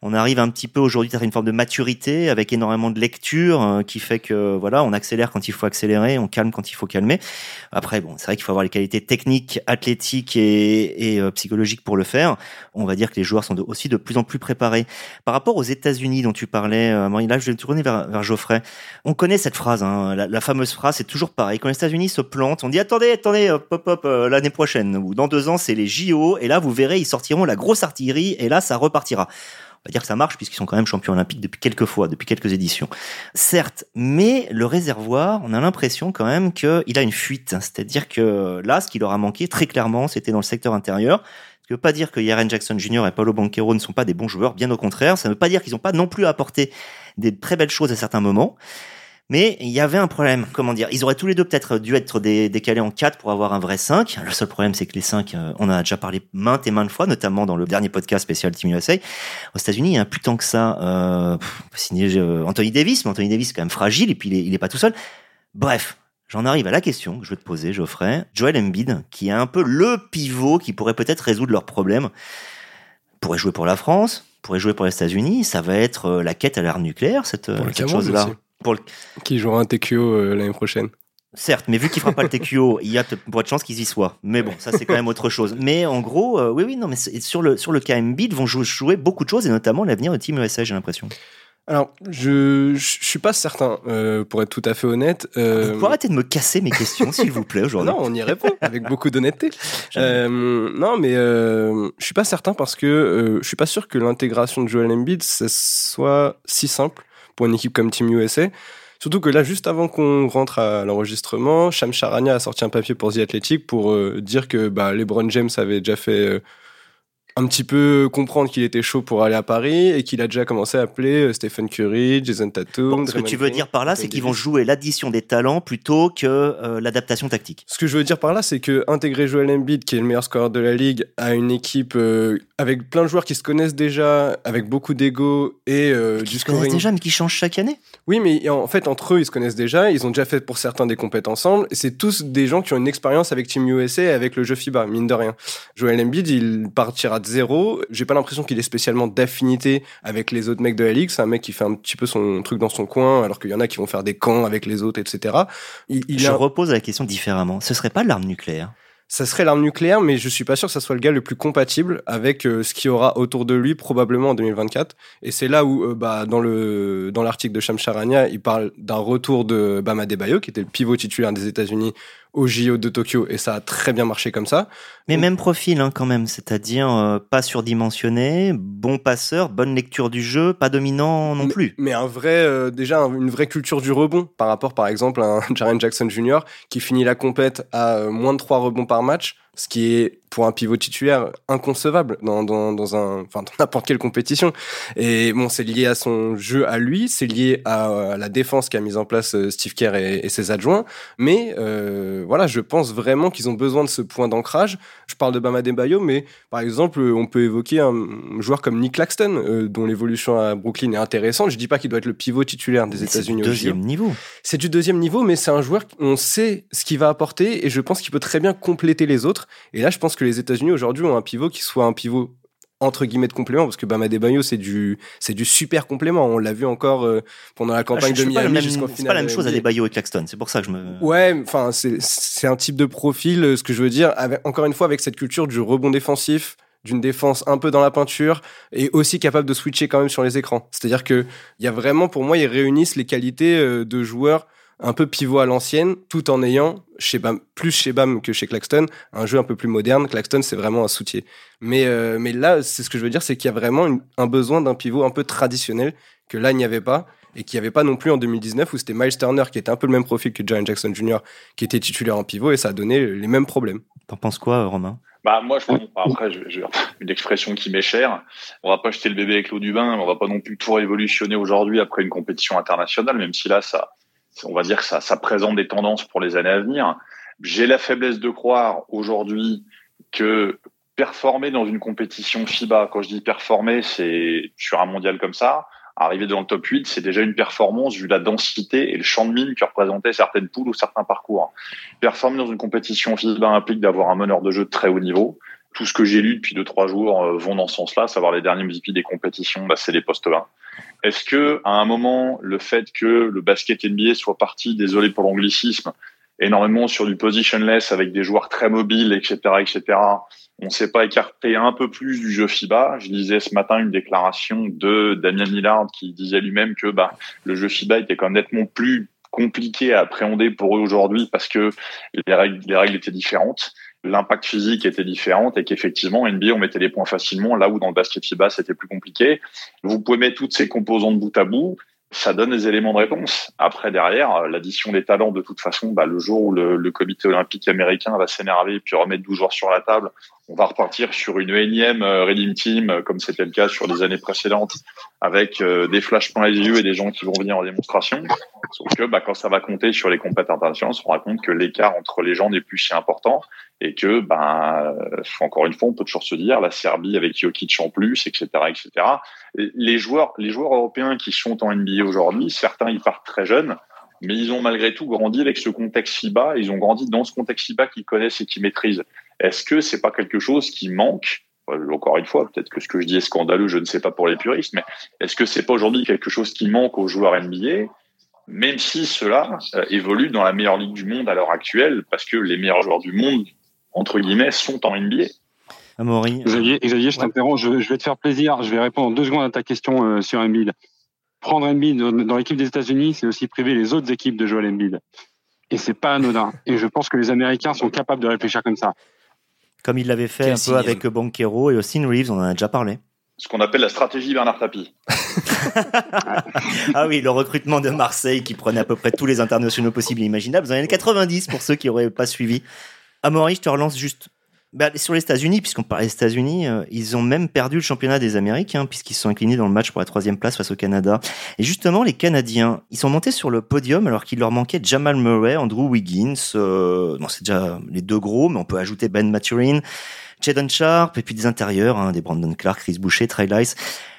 on arrive un petit peu aujourd'hui à une forme de maturité avec énormément de lecture euh, qui fait que voilà, on accélère quand il faut accélérer, on calme quand il faut calmer. Après, bon, c'est vrai qu'il faut avoir les qualités techniques, athlétiques et, et euh, psychologiques pour le faire. On va dire que les joueurs sont aussi de plus en plus préparés. Par rapport aux États-Unis dont tu parlais, euh, là, je vais me tourner vers, vers Geoffrey. On connaît cette phrase, hein, la, fameuse phrase, c'est toujours pareil. Quand les États-Unis se plantent, on dit attendez, attendez, hop, hop, hop, l'année prochaine ou dans deux ans, c'est les JO et là, vous verrez, ils sortiront la grosse artillerie et là, ça repartira on va dire que ça marche puisqu'ils sont quand même champions olympiques depuis quelques fois, depuis quelques éditions. Certes, mais le réservoir, on a l'impression quand même qu'il a une fuite. C'est-à-dire que là, ce qui leur a manqué très clairement, c'était dans le secteur intérieur. Ce qui veut pas dire que Yaren Jackson Jr. et Paulo Banquero ne sont pas des bons joueurs, bien au contraire. Ça ne veut pas dire qu'ils n'ont pas non plus apporté des très belles choses à certains moments. Mais il y avait un problème, comment dire, ils auraient tous les deux peut-être dû être décalés en 4 pour avoir un vrai 5. Le seul problème, c'est que les 5, euh, on en a déjà parlé maintes et maintes fois, notamment dans le dernier podcast spécial Team USA. Aux États-Unis, il y a plus tant que ça. Euh, signé euh, Anthony Davis, mais Anthony Davis est quand même fragile et puis il est, il est pas tout seul. Bref, J'en arrive à la question que je vais te poser, Geoffrey. Joel Embiid, qui est un peu le pivot qui pourrait peut-être résoudre leurs problèmes, pourrait jouer pour la France, pourrait jouer pour les États-Unis. Ça va être euh, la quête à l'ère nucléaire, cette, cette chose-là. Qui jouera un TQO euh, l'année prochaine. Certes, mais vu qu'il fera pas le TQO, il y a pour de chance qu'ils y soient. Mais bon, ça c'est quand même autre chose. Mais en gros, euh, oui, oui, non, mais sur le sur le KMB, ils vont jouer, beaucoup de choses et notamment l'avenir de Team USA, j'ai l'impression. Alors, je, je suis pas certain, euh, pour être tout à fait honnête. Euh... Vous pouvez arrêter de me casser mes questions, s'il vous plaît, aujourd'hui. Non, on y répond avec beaucoup d'honnêteté. Euh, non, mais euh, je suis pas certain parce que euh, je suis pas sûr que l'intégration de Joel Embiid ce soit si simple pour une équipe comme Team USA. Surtout que là, juste avant qu'on rentre à l'enregistrement, Sham Charania a sorti un papier pour The Athletic pour euh, dire que bah, LeBron James avait déjà fait euh, un petit peu comprendre qu'il était chaud pour aller à Paris et qu'il a déjà commencé à appeler euh, Stephen Curry, Jason Tatum. Bon, ce que tu veux dire par là, c'est qu'ils vont jouer l'addition des talents plutôt que euh, l'adaptation tactique. Ce que je veux dire par là, c'est que intégrer Joel Embiid, qui est le meilleur scoreur de la ligue, à une équipe euh, avec plein de joueurs qui se connaissent déjà, avec beaucoup d'ego et euh, Qui du se connaissent déjà, mais qui changent chaque année. Oui, mais en fait, entre eux, ils se connaissent déjà. Ils ont déjà fait pour certains des compètes ensemble. C'est tous des gens qui ont une expérience avec Team USA et avec le jeu FIBA, mine de rien. Joel Embiid, il partira de zéro. J'ai pas l'impression qu'il ait spécialement d'affinité avec les autres mecs de la ligue. C'est un mec qui fait un petit peu son truc dans son coin, alors qu'il y en a qui vont faire des camps avec les autres, etc. Il, il Je a- repose la question différemment. Ce serait pas l'arme nucléaire? Ça serait l'arme nucléaire, mais je suis pas sûr que ça soit le gars le plus compatible avec euh, ce qu'il y aura autour de lui probablement en 2024. Et c'est là où, euh, bah, dans le dans l'article de Sham Charania, il parle d'un retour de Bama Debayo, qui était le pivot titulaire des États-Unis au JO de Tokyo, et ça a très bien marché comme ça. Mais même profil hein, quand même, c'est-à-dire euh, pas surdimensionné, bon passeur, bonne lecture du jeu, pas dominant non plus. Mais un vrai, euh, déjà un- une vraie culture du rebond par rapport, par exemple, à un Jaren Jackson Jr. qui finit la compète à euh, moins de 3 rebonds par match, ce qui est pour un pivot titulaire inconcevable dans, dans, dans un, enfin, dans n'importe quelle compétition. Et bon, c'est lié à son jeu à lui, c'est lié à, euh, la défense qu'a mise en place euh, Steve Kerr et, et ses adjoints. Mais euh, voilà, je pense vraiment qu'ils ont besoin de ce point d'ancrage. Je parle de Bama Debayo, mais par exemple, on peut évoquer un joueur comme Nick Claxton, euh, dont l'évolution à Brooklyn est intéressante. Je dis pas qu'il doit être le pivot titulaire des Mais c'est États-Unis du deuxième JO. niveau. C'est du deuxième niveau, mais c'est un joueur, on sait ce qu'il va apporter et je pense qu'il peut très bien compléter les autres. Et là, je pense que les États-Unis aujourd'hui ont un pivot qui soit un pivot entre guillemets de complément parce que Bama Debayo c'est du c'est du super complément on l'a vu encore euh, pendant la Ah, campagne je- je de Miami même- jusqu'au C'est pas la même chose à. Debayo et Claxton, c'est pour ça que je me. Ouais, enfin, c'est, c'est un type de profil, euh, ce que je veux dire, avec, encore une fois, avec cette culture du rebond défensif, d'une défense un peu dans la peinture, et aussi capable de switcher quand même sur les écrans. C'est-à-dire que il y a vraiment, pour moi, ils réunissent les qualités euh, de joueurs un peu pivot à l'ancienne, tout en ayant, chez Bam, plus chez Bam que chez Claxton, un jeu un peu plus moderne. Claxton, c'est vraiment un soutier. Mais, euh, mais là, c'est ce que je veux dire, c'est qu'il y a vraiment une- un besoin d'un pivot un peu traditionnel, que là, il n'y avait pas, et qu'il n'y avait pas non plus en 2019, où c'était Miles Turner, qui était un peu le même profil que Jaren Jackson Jr., qui était titulaire en pivot, et ça a donné les mêmes problèmes. T'en penses quoi, Romain? Bah moi, je pense, après, je, je- une expression qui m'est chère. On va pas jeter le bébé avec l'eau du bain, mais on va pas non plus tout révolutionner aujourd'hui après une compétition internationale, même si là, ça, on va dire que ça, présente des tendances pour les années à venir. J'ai la faiblesse de croire aujourd'hui que performer dans une compétition FIBA, quand je dis performer, c'est sur un mondial comme ça, arriver dans le top 8, c'est déjà une performance vu la densité et le champ de mine que représentaient certaines poules ou certains parcours. Performer dans une compétition FIBA implique d'avoir un meneur de jeu de très haut niveau. Tout ce que j'ai lu depuis deux trois jours euh, vont dans ce sens-là, savoir les derniers MVP des compétitions, bah, c'est les postes 20. Est-ce que à un moment, le fait que le basket NBA soit parti, désolé pour l'anglicisme, énormément sur du positionless avec des joueurs très mobiles, etc., etc., on ne s'est pas écarté un peu plus du jeu FIBA? Je lisais ce matin une déclaration de Damien Lillard qui disait lui-même que bah, le jeu FIBA était quand même nettement plus compliqué à appréhender pour eux aujourd'hui parce que les règles étaient différentes, l'impact physique était différent et qu'effectivement, NBA, on mettait les points facilement, là où dans le basket FIBA, c'était plus compliqué. Vous pouvez mettre toutes ces composantes bout à bout, ça donne des éléments de réponse. Après, derrière, l'addition des talents, de toute façon, bah, le jour où le, le comité olympique américain va s'énerver et puis remettre 12 joueurs sur la table, on va repartir sur une énième euh, Redeem Team, euh, comme c'était le cas sur les années précédentes, avec euh, des flashs les yeux et des gens qui vont venir en démonstration. Sauf que bah, quand ça va compter sur les compétences internationales, on se rend compte que l'écart entre les gens n'est plus si important et que, ben, encore une fois, on peut toujours se dire, la Serbie avec Jokic en plus, etc., etc. Les joueurs, les joueurs européens qui sont en NBA aujourd'hui, certains ils partent très jeunes, mais ils ont malgré tout grandi avec ce contexte FIBA. Ils ont grandi dans ce contexte FIBA qu'ils connaissent et qu'ils maîtrisent. Est-ce que c'est pas quelque chose qui manque? Encore une fois, peut-être que ce que je dis est scandaleux, je ne sais pas pour les puristes, mais est-ce que c'est pas aujourd'hui quelque chose qui manque aux joueurs NBA, même si cela euh, évolue dans la meilleure ligue du monde à l'heure actuelle, parce que les meilleurs joueurs du monde, entre guillemets, sont en NBA. Amaury Xavier, Xavier je t'interromps, je, je, vais te faire plaisir, je vais répondre en deux secondes à ta question euh, sur Embiid. Prendre Embiid dans, dans l'équipe des États-Unis, c'est aussi priver les autres équipes de Joel Embiid. Et c'est pas anodin. Et je pense que les Américains sont capables de réfléchir comme ça. Comme il l'avait fait Quel un peu avec Banquero et Austin Reeves, on en a déjà parlé. Ce qu'on appelle la stratégie Bernard Tapie. ah oui, le recrutement de Marseille qui prenait à peu près tous les internationaux possibles et imaginables dans les années 90 pour ceux qui n'auraient pas suivi. Amaury, je te relance juste bah, sur les États-Unis, puisqu'on parle des États-Unis, euh, ils ont même perdu le championnat des Américains, puisqu'ils se sont inclinés dans le match pour la troisième place face au Canada. Et justement, les Canadiens, ils sont montés sur le podium alors qu'il leur manquait Jamal Murray, Andrew Wiggins. Euh, bon, c'est déjà les deux gros, mais on peut ajouter Ben Maturin, Jaden Sharp, et puis des intérieurs, hein, des Brandon Clark, Chris Boucher, Trey Lyles.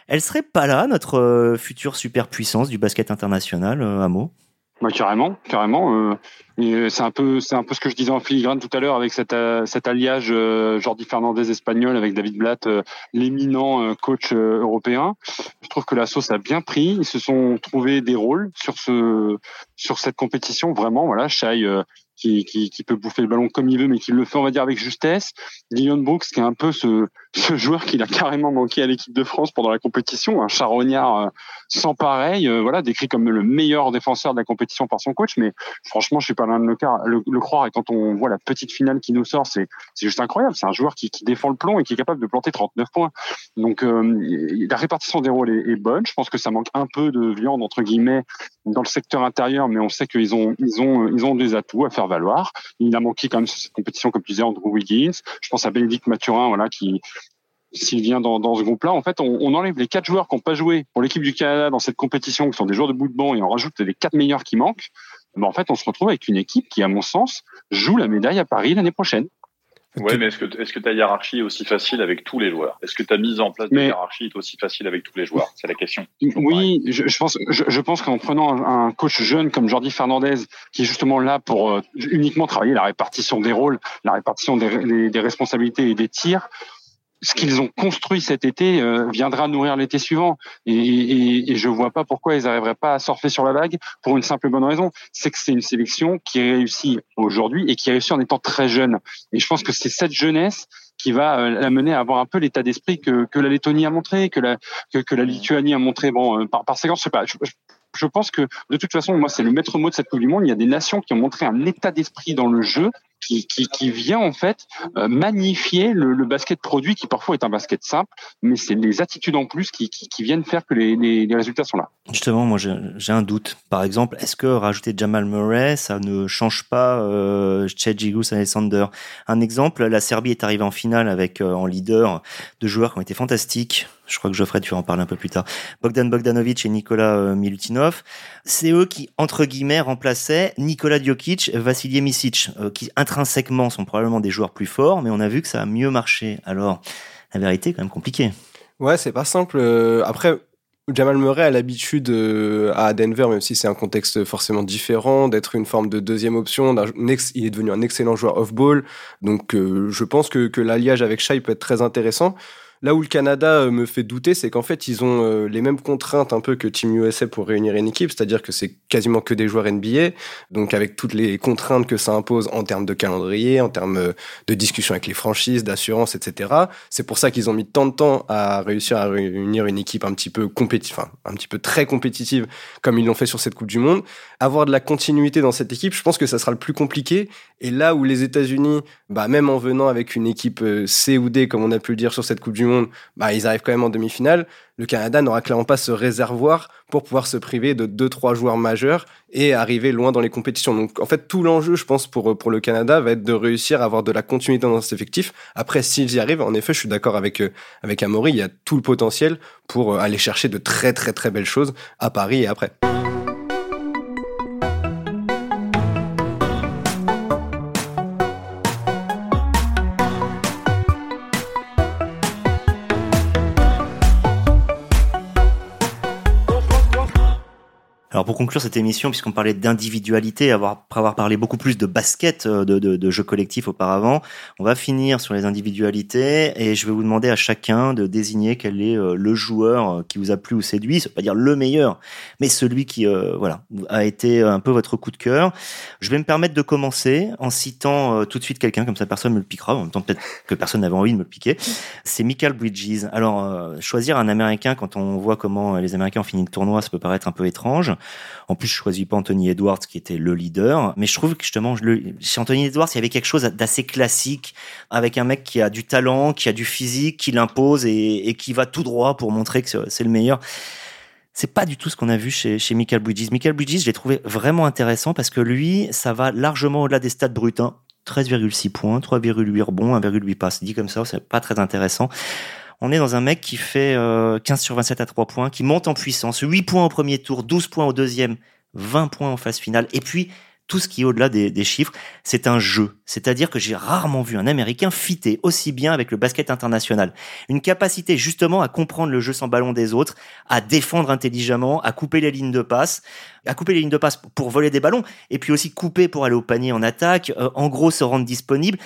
Elle serait pas là, notre euh, future superpuissance du basket international, euh, Amo? Bah, carrément, carrément. Euh, euh, c'est un peu, c'est un peu ce que je disais en filigrane tout à l'heure avec cet, euh, cet alliage Jordi Fernandez espagnol avec David Blatt, l'éminent coach européen. Je trouve que la sauce a bien pris. Ils se sont trouvés des rôles sur ce, sur cette compétition. Vraiment, voilà, Shai qui, qui, qui, peut bouffer le ballon comme il veut, mais qui le fait, on va dire, avec justesse. Leon Brooks, qui est un peu ce, ce joueur qu'il a carrément manqué à l'équipe de France pendant la compétition, un charognard euh, sans pareil, euh, voilà, décrit comme le meilleur défenseur de la compétition par son coach. Mais franchement, je suis pas loin de le, croire. Et quand on voit la petite finale qui nous sort, c'est juste incroyable. C'est un joueur qui, qui, défend le plomb et qui est capable de planter 39 points. Donc euh, la répartition des rôles est, est, bonne. Je pense que ça manque un peu de viande entre guillemets dans le secteur intérieur, mais on sait qu'ils ont ils ont ils ont des atouts à faire valoir. Il a manqué quand même sur cette compétition, comme tu disais, Andrew Wiggins. Je pense à Bénédicte Mathurin, voilà, qui s'il vient dans, dans ce groupe-là, en fait, on, on, enlève les quatre joueurs qui n'ont pas joué pour l'équipe du Canada dans cette compétition, qui sont des joueurs de bout de banc, et on rajoute les quatre meilleurs qui manquent. Mais en fait, on se retrouve avec une équipe qui, à mon sens, joue la médaille à Paris l'année prochaine. Ouais, mais est-ce que, est-ce que ta hiérarchie est aussi facile avec tous les joueurs? Est-ce que ta mise en place de hiérarchie est aussi facile avec tous les joueurs? C'est la question. Oui, je, je, pense, je, je pense qu'en prenant un, coach jeune comme Jordi Fernandez, qui est justement là pour euh, uniquement travailler la répartition des rôles, la répartition des, des, des responsabilités et des tirs, ce qu'ils ont construit cet été euh, viendra nourrir l'été suivant. Et, et, et je vois pas pourquoi ils n'arriveraient pas à surfer sur la vague pour une simple bonne raison. C'est que c'est une sélection qui réussit aujourd'hui et qui réussit en étant très jeune. Et je pense que c'est cette jeunesse qui va euh, l'amener à avoir un peu l'état d'esprit que, que la Lettonie a montré, que la, que, que la Lituanie a montré. Bon, euh, par, par séquence, je sais pas. Je, je pense que de toute façon, moi, c'est le maître mot de cette Coupe du Monde. Il y a des nations qui ont montré un état d'esprit dans le jeu qui, vient en fait euh, magnifier le, le, basket produit qui parfois est un basket simple, mais c'est les attitudes en plus qui, viennent faire que les, résultats sont là. Justement, moi j'ai un doute. Par exemple, est-ce que rajouter Jamal Murray, ça ne change pas euh, Chedjigus Alexander? Un exemple, la Serbie est arrivée en finale avec euh, en leader deux joueurs qui ont été fantastiques. Je crois que Geoffrey, tu en parler un peu plus tard. Bogdan Bogdanovic et Nicolas euh, Milutinov. C'est eux qui, entre guillemets, remplaçaient Nikola Djokic, Vasilij Misic, qui intrinsèquement sont probablement des joueurs plus forts, mais on a vu que ça a mieux marché. Alors, la vérité est quand même compliquée. Ouais, c'est pas simple. Euh, après, Jamal Murray a l'habitude à Denver, même si c'est un contexte forcément différent, d'être une forme de deuxième option. Il est devenu un excellent joueur off-ball. Donc, je pense que, que l'alliage avec Shai peut être très intéressant. Là où le Canada euh, me fait douter, c'est qu'en fait, ils ont euh, les mêmes contraintes un peu que Team USA pour réunir une équipe, c'est-à-dire que c'est quasiment que des joueurs NBA, donc avec toutes les contraintes que ça impose en termes de calendrier, en termes euh, de discussion avec les franchises, d'assurance, etc. C'est pour ça qu'ils ont mis tant de temps à réussir à réunir une équipe un petit peu compétitive, enfin, un petit peu très compétitive, comme ils l'ont fait sur cette Coupe du Monde. Avoir de la continuité dans cette équipe, je pense que ça sera le plus compliqué. Et là où les États-Unis, bah, même en venant avec une équipe C ou D, comme on a pu le dire sur cette Coupe du Monde, monde, bah, ils arrivent quand même en demi-finale. Le Canada n'aura clairement pas ce réservoir pour pouvoir se priver de deux, trois joueurs majeurs et arriver loin dans les compétitions. Donc, en fait, tout l'enjeu, je pense, pour, pour le Canada va être de réussir à avoir de la continuité dans cet effectif. Après, s'ils y arrivent, en effet, je suis d'accord avec, euh, avec Amaury, il y a tout le potentiel pour euh, aller chercher de très, très, très belles choses à Paris et après. Alors pour conclure cette émission, puisqu'on parlait d'individualité, avoir, après avoir parlé beaucoup plus de basket, euh, de, de, de jeux collectifs auparavant, on va finir sur les individualités et je vais vous demander à chacun de désigner quel est euh, le joueur euh, qui vous a plu ou séduit, ça veut pas dire le meilleur, mais celui qui voilà a été un peu votre coup de cœur. Je vais me permettre de commencer en citant tout de suite quelqu'un, comme ça personne me le piquera, en même temps peut-être que personne n'avait envie de me le piquer. C'est Michael Bridges. Alors choisir un Américain quand on voit comment les Américains ont fini le tournoi, ça peut paraître un peu étrange. En plus, je choisis pas Anthony Edwards qui était le leader, mais je trouve que justement, chez Anthony Edwards, il y avait quelque chose d'assez classique avec un mec qui a du talent, qui a du physique, qui l'impose et, qui va tout droit pour montrer que c'est le meilleur. C'est pas du tout ce qu'on a vu chez, Michael Bridges. Michael Bridges, je l'ai trouvé vraiment intéressant parce que lui, ça va largement au-delà des stats bruts. 13,6 points, 3,8 rebonds, 1,8 passes. Dit comme ça, c'est pas très intéressant. On est dans un mec qui fait 15 euh, sur 27 à 3 points, qui monte en puissance, 8 points au premier tour, 12 points au deuxième, 20 points en phase finale. Et puis, tout ce qui est au-delà des, chiffres, c'est un jeu. C'est-à-dire que j'ai rarement vu un Américain fitter aussi bien avec le basket international. Une capacité justement à comprendre le jeu sans ballon des autres, à défendre intelligemment, à couper les lignes de passe, à couper les lignes de passe pour voler des ballons, et puis aussi couper pour aller au panier en attaque, euh, en gros se rendre disponible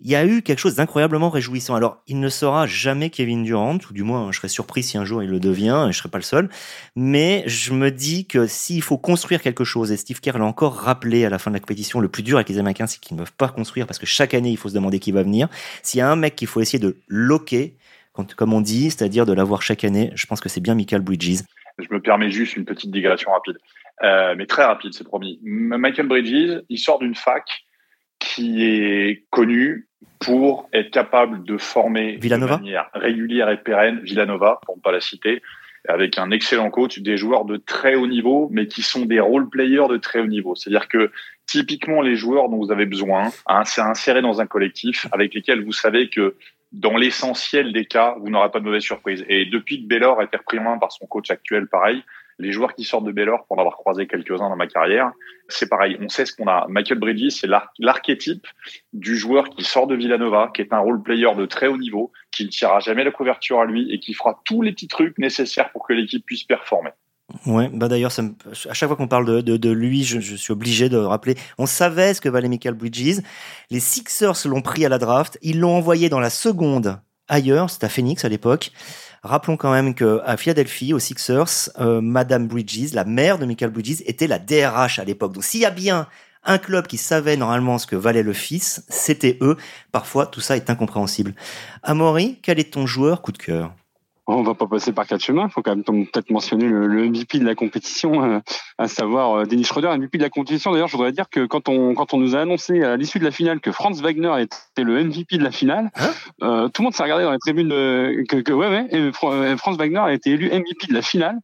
il y a eu quelque chose d'incroyablement réjouissant. Alors, il ne sera jamais Kevin Durant, ou du moins, je serais surpris si un jour il le devient, et je serais pas le seul. Mais je me dis que s'il faut construire quelque chose, et Steve Kerr l'a encore rappelé à la fin de la compétition, le plus dur avec les Américains, c'est qu'ils ne peuvent pas construire parce que chaque année, il faut se demander qui va venir. S'il y a un mec qu'il faut essayer de loquer, comme on dit, c'est-à-dire de l'avoir chaque année, je pense que c'est bien Michael Bridges. Je me permets juste une petite digression rapide, euh, mais très rapide, c'est promis. Michael Bridges, il sort d'une fac qui est connu pour être capable de former Villanova de manière régulière et pérenne Villanova, pour ne pas la citer, avec un excellent coach, des joueurs de très haut niveau, mais qui sont des role players de très haut niveau. C'est-à-dire que typiquement les joueurs dont vous avez besoin, hein, c'est insérer dans un collectif avec lesquels vous savez que dans l'essentiel des cas, vous n'aurez pas de mauvaise surprise. Et depuis que Baylor a été repris en main par son coach actuel, pareil, les joueurs qui sortent de Baylor, pour en avoir croisé quelques-uns dans ma carrière, c'est pareil. On sait ce qu'on a. Michael Bridges, c'est l'archétype du joueur qui sort de Villanova, qui est un role player de très haut niveau, qui ne tirera jamais la couverture à lui et qui fera tous les petits trucs nécessaires pour que l'équipe puisse performer. Ouais, bah d'ailleurs, à chaque fois qu'on parle de, lui, je, je, suis obligé de rappeler, on savait ce que valait Michael Bridges. Les Sixers l'ont pris à la draft, ils l'ont envoyé dans la seconde ailleurs, c'était à Phoenix à l'époque. Rappelons quand même qu'à Philadelphie, aux Sixers, euh, Madame Bridges, la mère de Michael Bridges, était la DRH à l'époque. Donc s'il y a bien un club qui savait normalement ce que valait le fils, c'était eux. Parfois, tout ça est incompréhensible. Amaury, quel est ton joueur coup de cœur? On va pas passer par quatre chemins. Il faut quand même peut-être mentionner le, le, MVP de la compétition, euh, à savoir euh, Denis Schroeder, MVP de la compétition. D'ailleurs, je voudrais dire que quand on quand on nous a annoncé à l'issue de la finale que Franz Wagner était le MVP de la finale, hein euh, tout le monde s'est regardé dans les tribunes de, que, que ouais ouais. Et Franz Wagner a été élu MVP de la finale.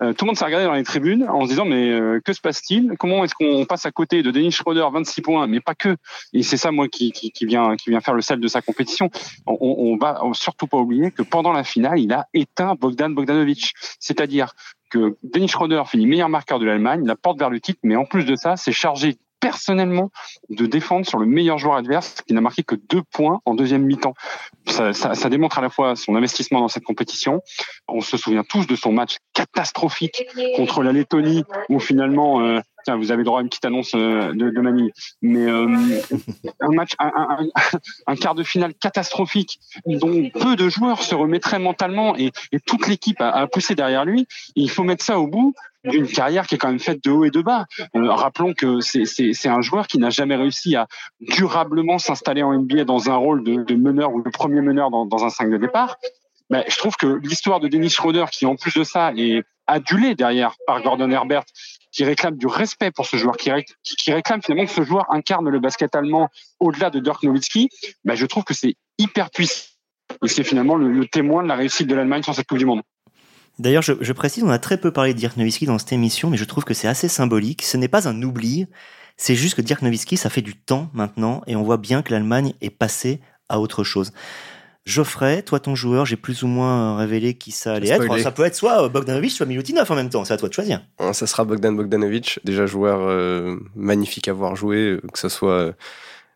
tout le monde s'est regardé dans les tribunes en se disant mais que se passe-t-il? Comment est-ce qu'on passe à côté de Denis Schroeder 26 points, mais pas que? Et c'est ça moi qui, qui, qui, vient qui vient faire le sel de sa compétition. On, on va surtout pas oublier que pendant la finale, il a éteint Bogdan Bogdanovic. C'est-à-dire que Dennis Schroeder finit meilleur marqueur de l'Allemagne, la porte vers le titre, mais en plus de ça, c'est chargé personnellement de défendre sur le meilleur joueur adverse qui n'a marqué que deux points en deuxième mi-temps. Ça, ça, ça, démontre à la fois son investissement dans cette compétition. On se souvient tous de son match catastrophique contre la Lettonie où finalement euh, vous avez droit à une petite annonce euh, de, de. Mais euh, un match, un, quart de finale catastrophique dont peu de joueurs se remettraient mentalement et, toute l'équipe a, poussé derrière lui. il faut mettre ça au bout d'une carrière qui est quand même faite de haut et de bas. Euh, rappelons que c'est un joueur qui n'a jamais réussi à durablement s'installer en NBA dans un rôle de, meneur ou de premier meneur dans, dans un 5 de départ. Je trouve que l'histoire de Dennis Schroeder, qui en plus de ça est adulé derrière par Gordon Herbert, qui réclame du respect pour ce joueur, qui, réclame finalement que ce joueur incarne le basket allemand au-delà de Dirk Nowitzki, ben je trouve que c'est hyper puissant. Et c'est finalement le, témoin de la réussite de l'Allemagne sur cette Coupe du Monde. D'ailleurs, je, je, précise, on a très peu parlé de Dirk Nowitzki dans cette émission, mais je trouve que c'est assez symbolique. Ce n'est pas un oubli, c'est juste que Dirk Nowitzki, ça fait du temps maintenant, et on voit bien que l'Allemagne est passée à autre chose. Geoffrey, toi ton joueur, j'ai plus ou moins révélé qui ça allait être. Ça peut être soit euh, Bogdanovic, soit Milutinov en même temps. C'est à toi de choisir. Ça sera Bogdan Bogdanovic, déjà joueur euh, magnifique à voir jouer, euh, que ce soit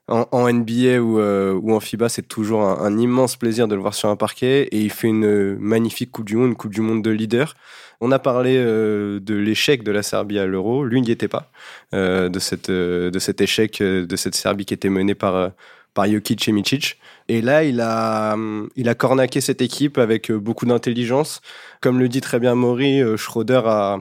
en, NBA ou, ou, en FIBA, c'est toujours un, immense plaisir de le voir sur un parquet. Et il fait une magnifique Coupe du Monde, une Coupe du Monde de leader. On a parlé de l'échec de la Serbie à l'Euro. Lui n'y était pas, de, cette, de cet échec de cette Serbie qui était menée par par Jokic et Micic. Et là, il a, il a cornaqué cette équipe avec euh, beaucoup d'intelligence. Comme le dit très bien Maury, euh, Schroeder a,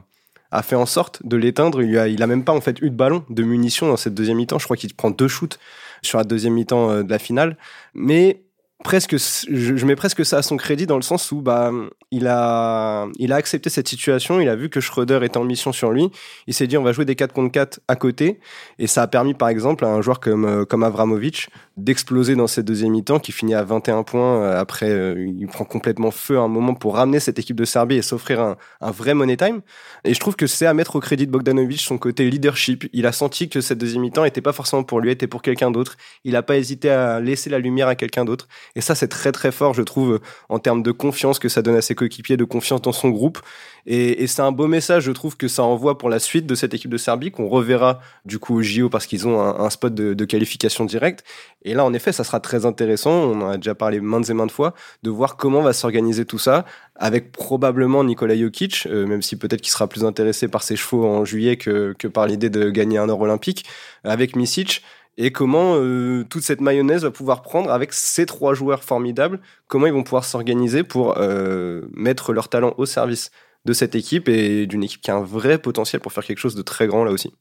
a fait en sorte de l'éteindre. Il a, il a même pas en fait eu de ballon, de munitions dans cette deuxième mi-temps. Je crois qu'il prend deux shoots sur la deuxième mi-temps euh, de la finale. Mais presque, je, mets presque ça à son crédit dans le sens où bah, il, a, il a accepté cette situation, il a vu que Schroeder était en mission sur lui, il s'est dit on va jouer des 4 contre 4 à côté, et ça a permis par exemple à un joueur comme, euh, comme Avramovic d'exploser dans cette deuxième mi-temps qui finit à 21 points, euh, après euh, il prend complètement feu à un moment pour ramener cette équipe de Serbie et s'offrir un, un vrai money time, et je trouve que c'est à mettre au crédit de Bogdanovic son côté leadership, il a senti que cette deuxième mi-temps était pas forcément pour lui, était pour quelqu'un d'autre, il n'a pas hésité à laisser la lumière à quelqu'un d'autre, et ça, c'est très très fort, je trouve, en termes de confiance que ça donne à ses coéquipiers, de confiance dans son groupe. Et, c'est un beau message, je trouve, que ça envoie pour la suite de cette équipe de Serbie, qu'on reverra du coup au JO parce qu'ils ont un, spot de, qualification directe. Et là, en effet, ça sera très intéressant, on en a déjà parlé maintes et maintes fois, de voir comment va s'organiser tout ça, avec probablement Nikola Jokic, euh, même si peut-être qu'il sera plus intéressé par ses chevaux en juillet que, que par l'idée de gagner un or olympique, avec Misic et comment euh, toute cette mayonnaise va pouvoir prendre avec ces trois joueurs formidables, comment ils vont pouvoir s'organiser pour euh, mettre leur talent au service de cette équipe et d'une équipe qui a un vrai potentiel pour faire quelque chose de très grand là aussi?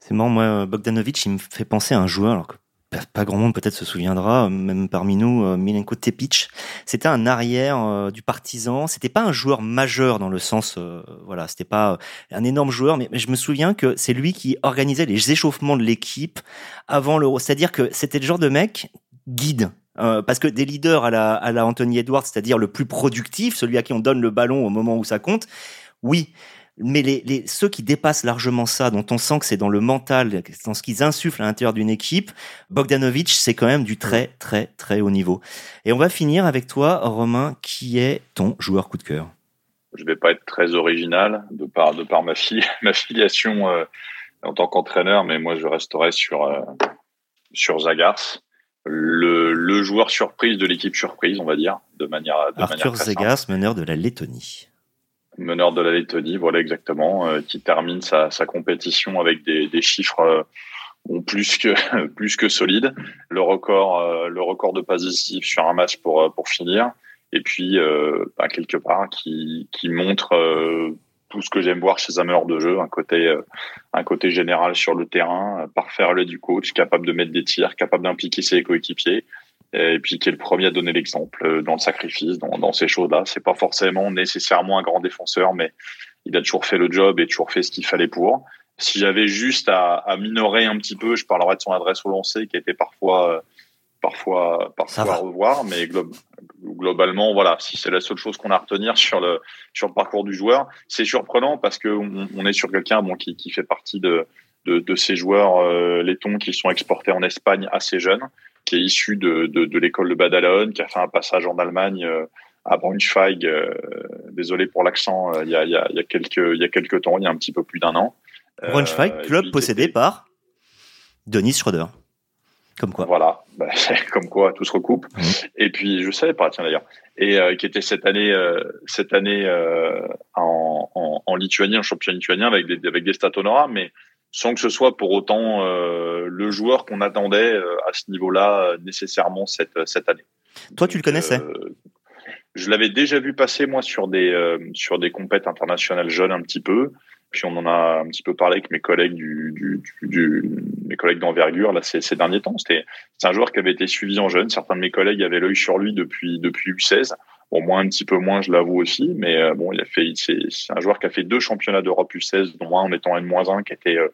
C'est marrant, moi, Bogdanovic, il me fait penser à un joueur, pas grand monde peut-être se souviendra, même parmi nous, euh, Milenko Tepic. C'était un arrière euh, du partisan. C'était pas un joueur majeur dans le sens, euh, voilà, c'était pas un énorme joueur, mais, je me souviens que c'est lui qui organisait les échauffements de l'équipe avant l'Euro. C'est-à-dire que c'était le genre de mec guide. parce que des leaders à la, à la Anthony Edwards, c'est-à-dire le plus productif, celui à qui on donne le ballon au moment où ça compte, oui, mais les, ceux qui dépassent largement ça, dont on sent que c'est dans le mental, dans ce qu'ils insufflent à l'intérieur d'une équipe, Bogdanovic, c'est quand même du très, très, très haut niveau. Et on va finir avec toi, Romain, qui est ton joueur coup de cœur Je vais pas être très original de par, de par ma, ma filiation euh, en tant qu'entraîneur, mais moi, je resterai sur, euh, sur Zagars. Le, le, joueur surprise de l'équipe surprise, on va dire, de manière. De Arthur Zagars, meneur de la Lettonie meneur de la Lettonie, voilà exactement, euh, qui termine sa, sa, compétition avec des, des chiffres euh, plus que plus que solides. Le record, euh, le record de passes décisives sur un match pour pour finir, et puis bah, quelque part qui qui montre tout ce que j'aime voir chez un meneur de jeu, un côté un côté général sur le terrain, parfait relais du coach, capable de mettre des tirs, capable d'impliquer ses coéquipiers et puis qui est le premier à donner l'exemple euh, dans le sacrifice, dans, dans ces choses-là. C'est pas forcément nécessairement un grand défenseur, mais il a toujours fait le job et toujours fait ce qu'il fallait pour. Si j'avais juste à, à, minorer un petit peu, je parlerais de son adresse au lancer qui était parfois euh, parfois parfois à revoir, mais globalement voilà, si c'est la seule chose qu'on a à retenir sur le sur le parcours du joueur, c'est surprenant parce que on, est sur quelqu'un bon qui, qui fait partie de de, de ces joueurs euh, lettons qui sont exportés en Espagne assez jeunes qui est issu de, de, de l'école de Badalone, qui a fait un passage en Allemagne euh, à Braunschweig. Euh, désolé pour l'accent. Euh, il y, a, y, a, y a quelques il y a quelques temps, il y a un petit peu plus d'un an. Braunschweig, club possédé par Denis Schroeder. Comme quoi. Voilà, bah, comme quoi tout se recoupe. Mmh. Et puis je savais pas, tiens d'ailleurs, et qui était cette année, cette année en, en, en, Lituanie, en championnat lituanien avec des avec des stats honorables, mais sans que ce soit pour autant euh, le joueur qu'on attendait euh, à ce niveau-là euh, nécessairement cette, cette année. Toi, tu le connaissais? Je l'avais déjà vu passer moi sur des sur des compètes internationales jeunes un petit peu. Puis on en a un petit peu parlé avec mes collègues du, du, du, mes collègues d'envergure là ces, ces derniers temps. C'était c'est un joueur qui avait été suivi en jeune. Certains de mes collègues avaient l'œil sur lui depuis depuis U16. Bon, moi un petit peu moins, je l'avoue aussi, mais euh, bon, il a fait, c'est un joueur qui a fait deux championnats d'Europe U16, dont un en étant N-1, qui était, euh,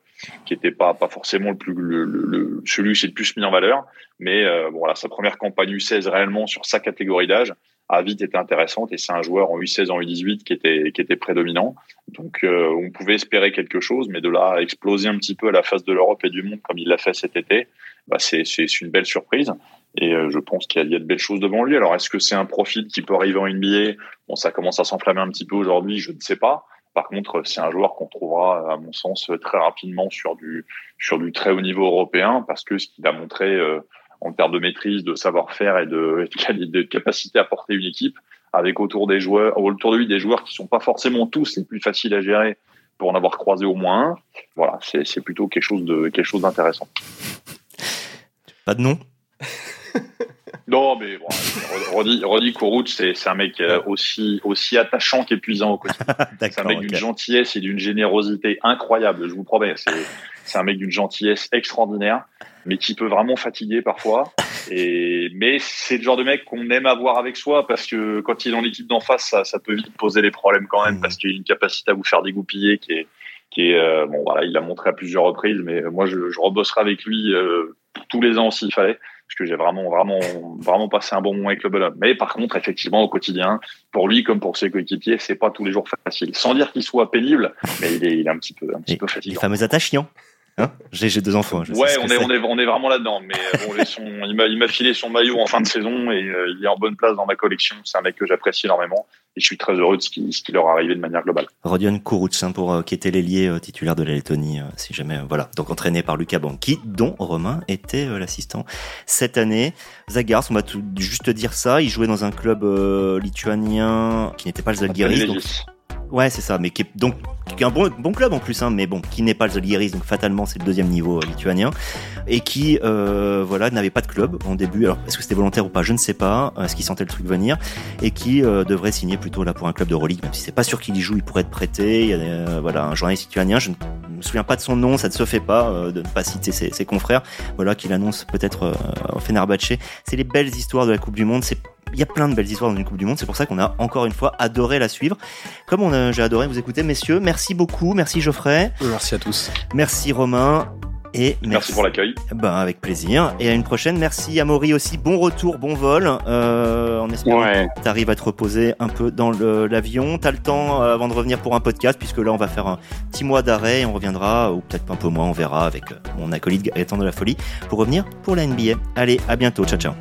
qui était pas, pas forcément le plus, le, le, celui qui s'est le plus mis en valeur, mais euh, bon, voilà, sa première campagne U16 réellement sur sa catégorie d'âge a vite été intéressante et c'est un joueur en U16, en U18 qui était, qui était prédominant. Donc, on pouvait espérer quelque chose, mais de là exploser un petit peu à la face de l'Europe et du monde comme il l'a fait cet été, bah, c'est une belle surprise. Et euh, je pense qu'il y, a de belles choses devant lui. Alors, est-ce que c'est un profil qui peut arriver en NBA Bon, ça commence à s'enflammer un petit peu aujourd'hui, je ne sais pas. Par contre, c'est un joueur qu'on trouvera, à mon sens, très rapidement sur du sur du très haut niveau européen, parce que ce qu'il a montré euh, en termes de maîtrise, de savoir-faire et de, de capacité à porter une équipe, avec autour des joueurs, autour de lui des joueurs qui sont pas forcément tous les plus faciles à gérer pour en avoir croisé au moins un. Voilà, c'est plutôt quelque chose de quelque chose d'intéressant. Pas de nom? non, mais bon, Roddy, Roddy c'est un mec euh, aussi, aussi attachant qu'épuisant au quotidien. c'est un mec d'une gentillesse et d'une générosité incroyable, je vous promets. C'est un mec d'une gentillesse extraordinaire, mais qui peut vraiment fatiguer parfois. Et mais c'est le genre de mec qu'on aime avoir avec soi parce que quand il est dans l'équipe d'en face, ça, ça peut vite poser des problèmes quand même mmh. parce qu'il a une capacité à vous faire dégoupiller qui est qui est euh, bon voilà, il l'a montré à plusieurs reprises, mais moi je, je rebosserai avec lui euh, tous les ans s'il fallait parce que j'ai vraiment, vraiment, vraiment passé un bon moment avec le bonhomme. Mais par contre, effectivement, au quotidien, pour lui comme pour ses coéquipiers, c'est pas tous les jours facile. Sans dire qu'il soit pénible, mais il est, il est un petit peu, un petit peu fatigué. Les fameux attachants. Hein j'ai deux enfants. ouais, on est, on est, on est vraiment là-dedans. Mais bon, son, il m'a filé son maillot en fin de saison et euh, il est en bonne place dans ma collection. C'est un mec que j'apprécie énormément et je suis très heureux de ce qui, ce qui leur est arrivé de manière globale. Rodion Kuruc, hein, pour euh, qui était l'ailier euh, titulaire de la Lettonie, si jamais, voilà. Donc entraîné par Lucas Banqui, dont Romain était l'assistant cette année. Zagars, on va tout, juste dire ça. Il jouait dans un club lituanien qui n'était pas le Zalgiris. Ouais, c'est ça, mais qui est donc qui est un bon, bon club en plus, hein, mais bon, qui n'est pas le Zalgiris, donc fatalement c'est le deuxième niveau euh, lituanien, et qui euh, voilà n'avait pas de club en début. Alors est-ce que c'était volontaire ou pas, je ne sais pas. Est-ce qu'il sentait le truc venir et qui euh, devrait signer plutôt là pour un club de Euroleague, même si c'est pas sûr qu'il y joue, il pourrait être prêté. Il y a euh, voilà un journaliste lituanien, je ne me souviens pas de son nom, ça ne se fait pas de ne pas citer ses, ses confrères. Voilà qu'il annonce peut-être au. C'est les belles histoires de la Coupe du Monde. C'est il y a plein de belles histoires dans une Coupe du Monde. C'est pour ça qu'on a encore une fois adoré la suivre. Comme on j'ai adoré vous écouter, messieurs. Merci beaucoup. Merci Geoffrey. Merci à tous. Merci Romain. Et merci, pour l'accueil. Ben avec plaisir. Et à une prochaine. Merci à Maury aussi. Bon retour, bon vol. Euh, en espérant que tu arrives à te reposer un peu dans l'avion. T'as le temps euh, avant de revenir pour un podcast, puisque là on va faire un petit mois d'arrêt et on reviendra, ou peut-être un peu moins, on verra avec euh, mon acolyte Gaëtan de la Folie, pour revenir pour la NBA. Allez, à bientôt. Ciao, ciao.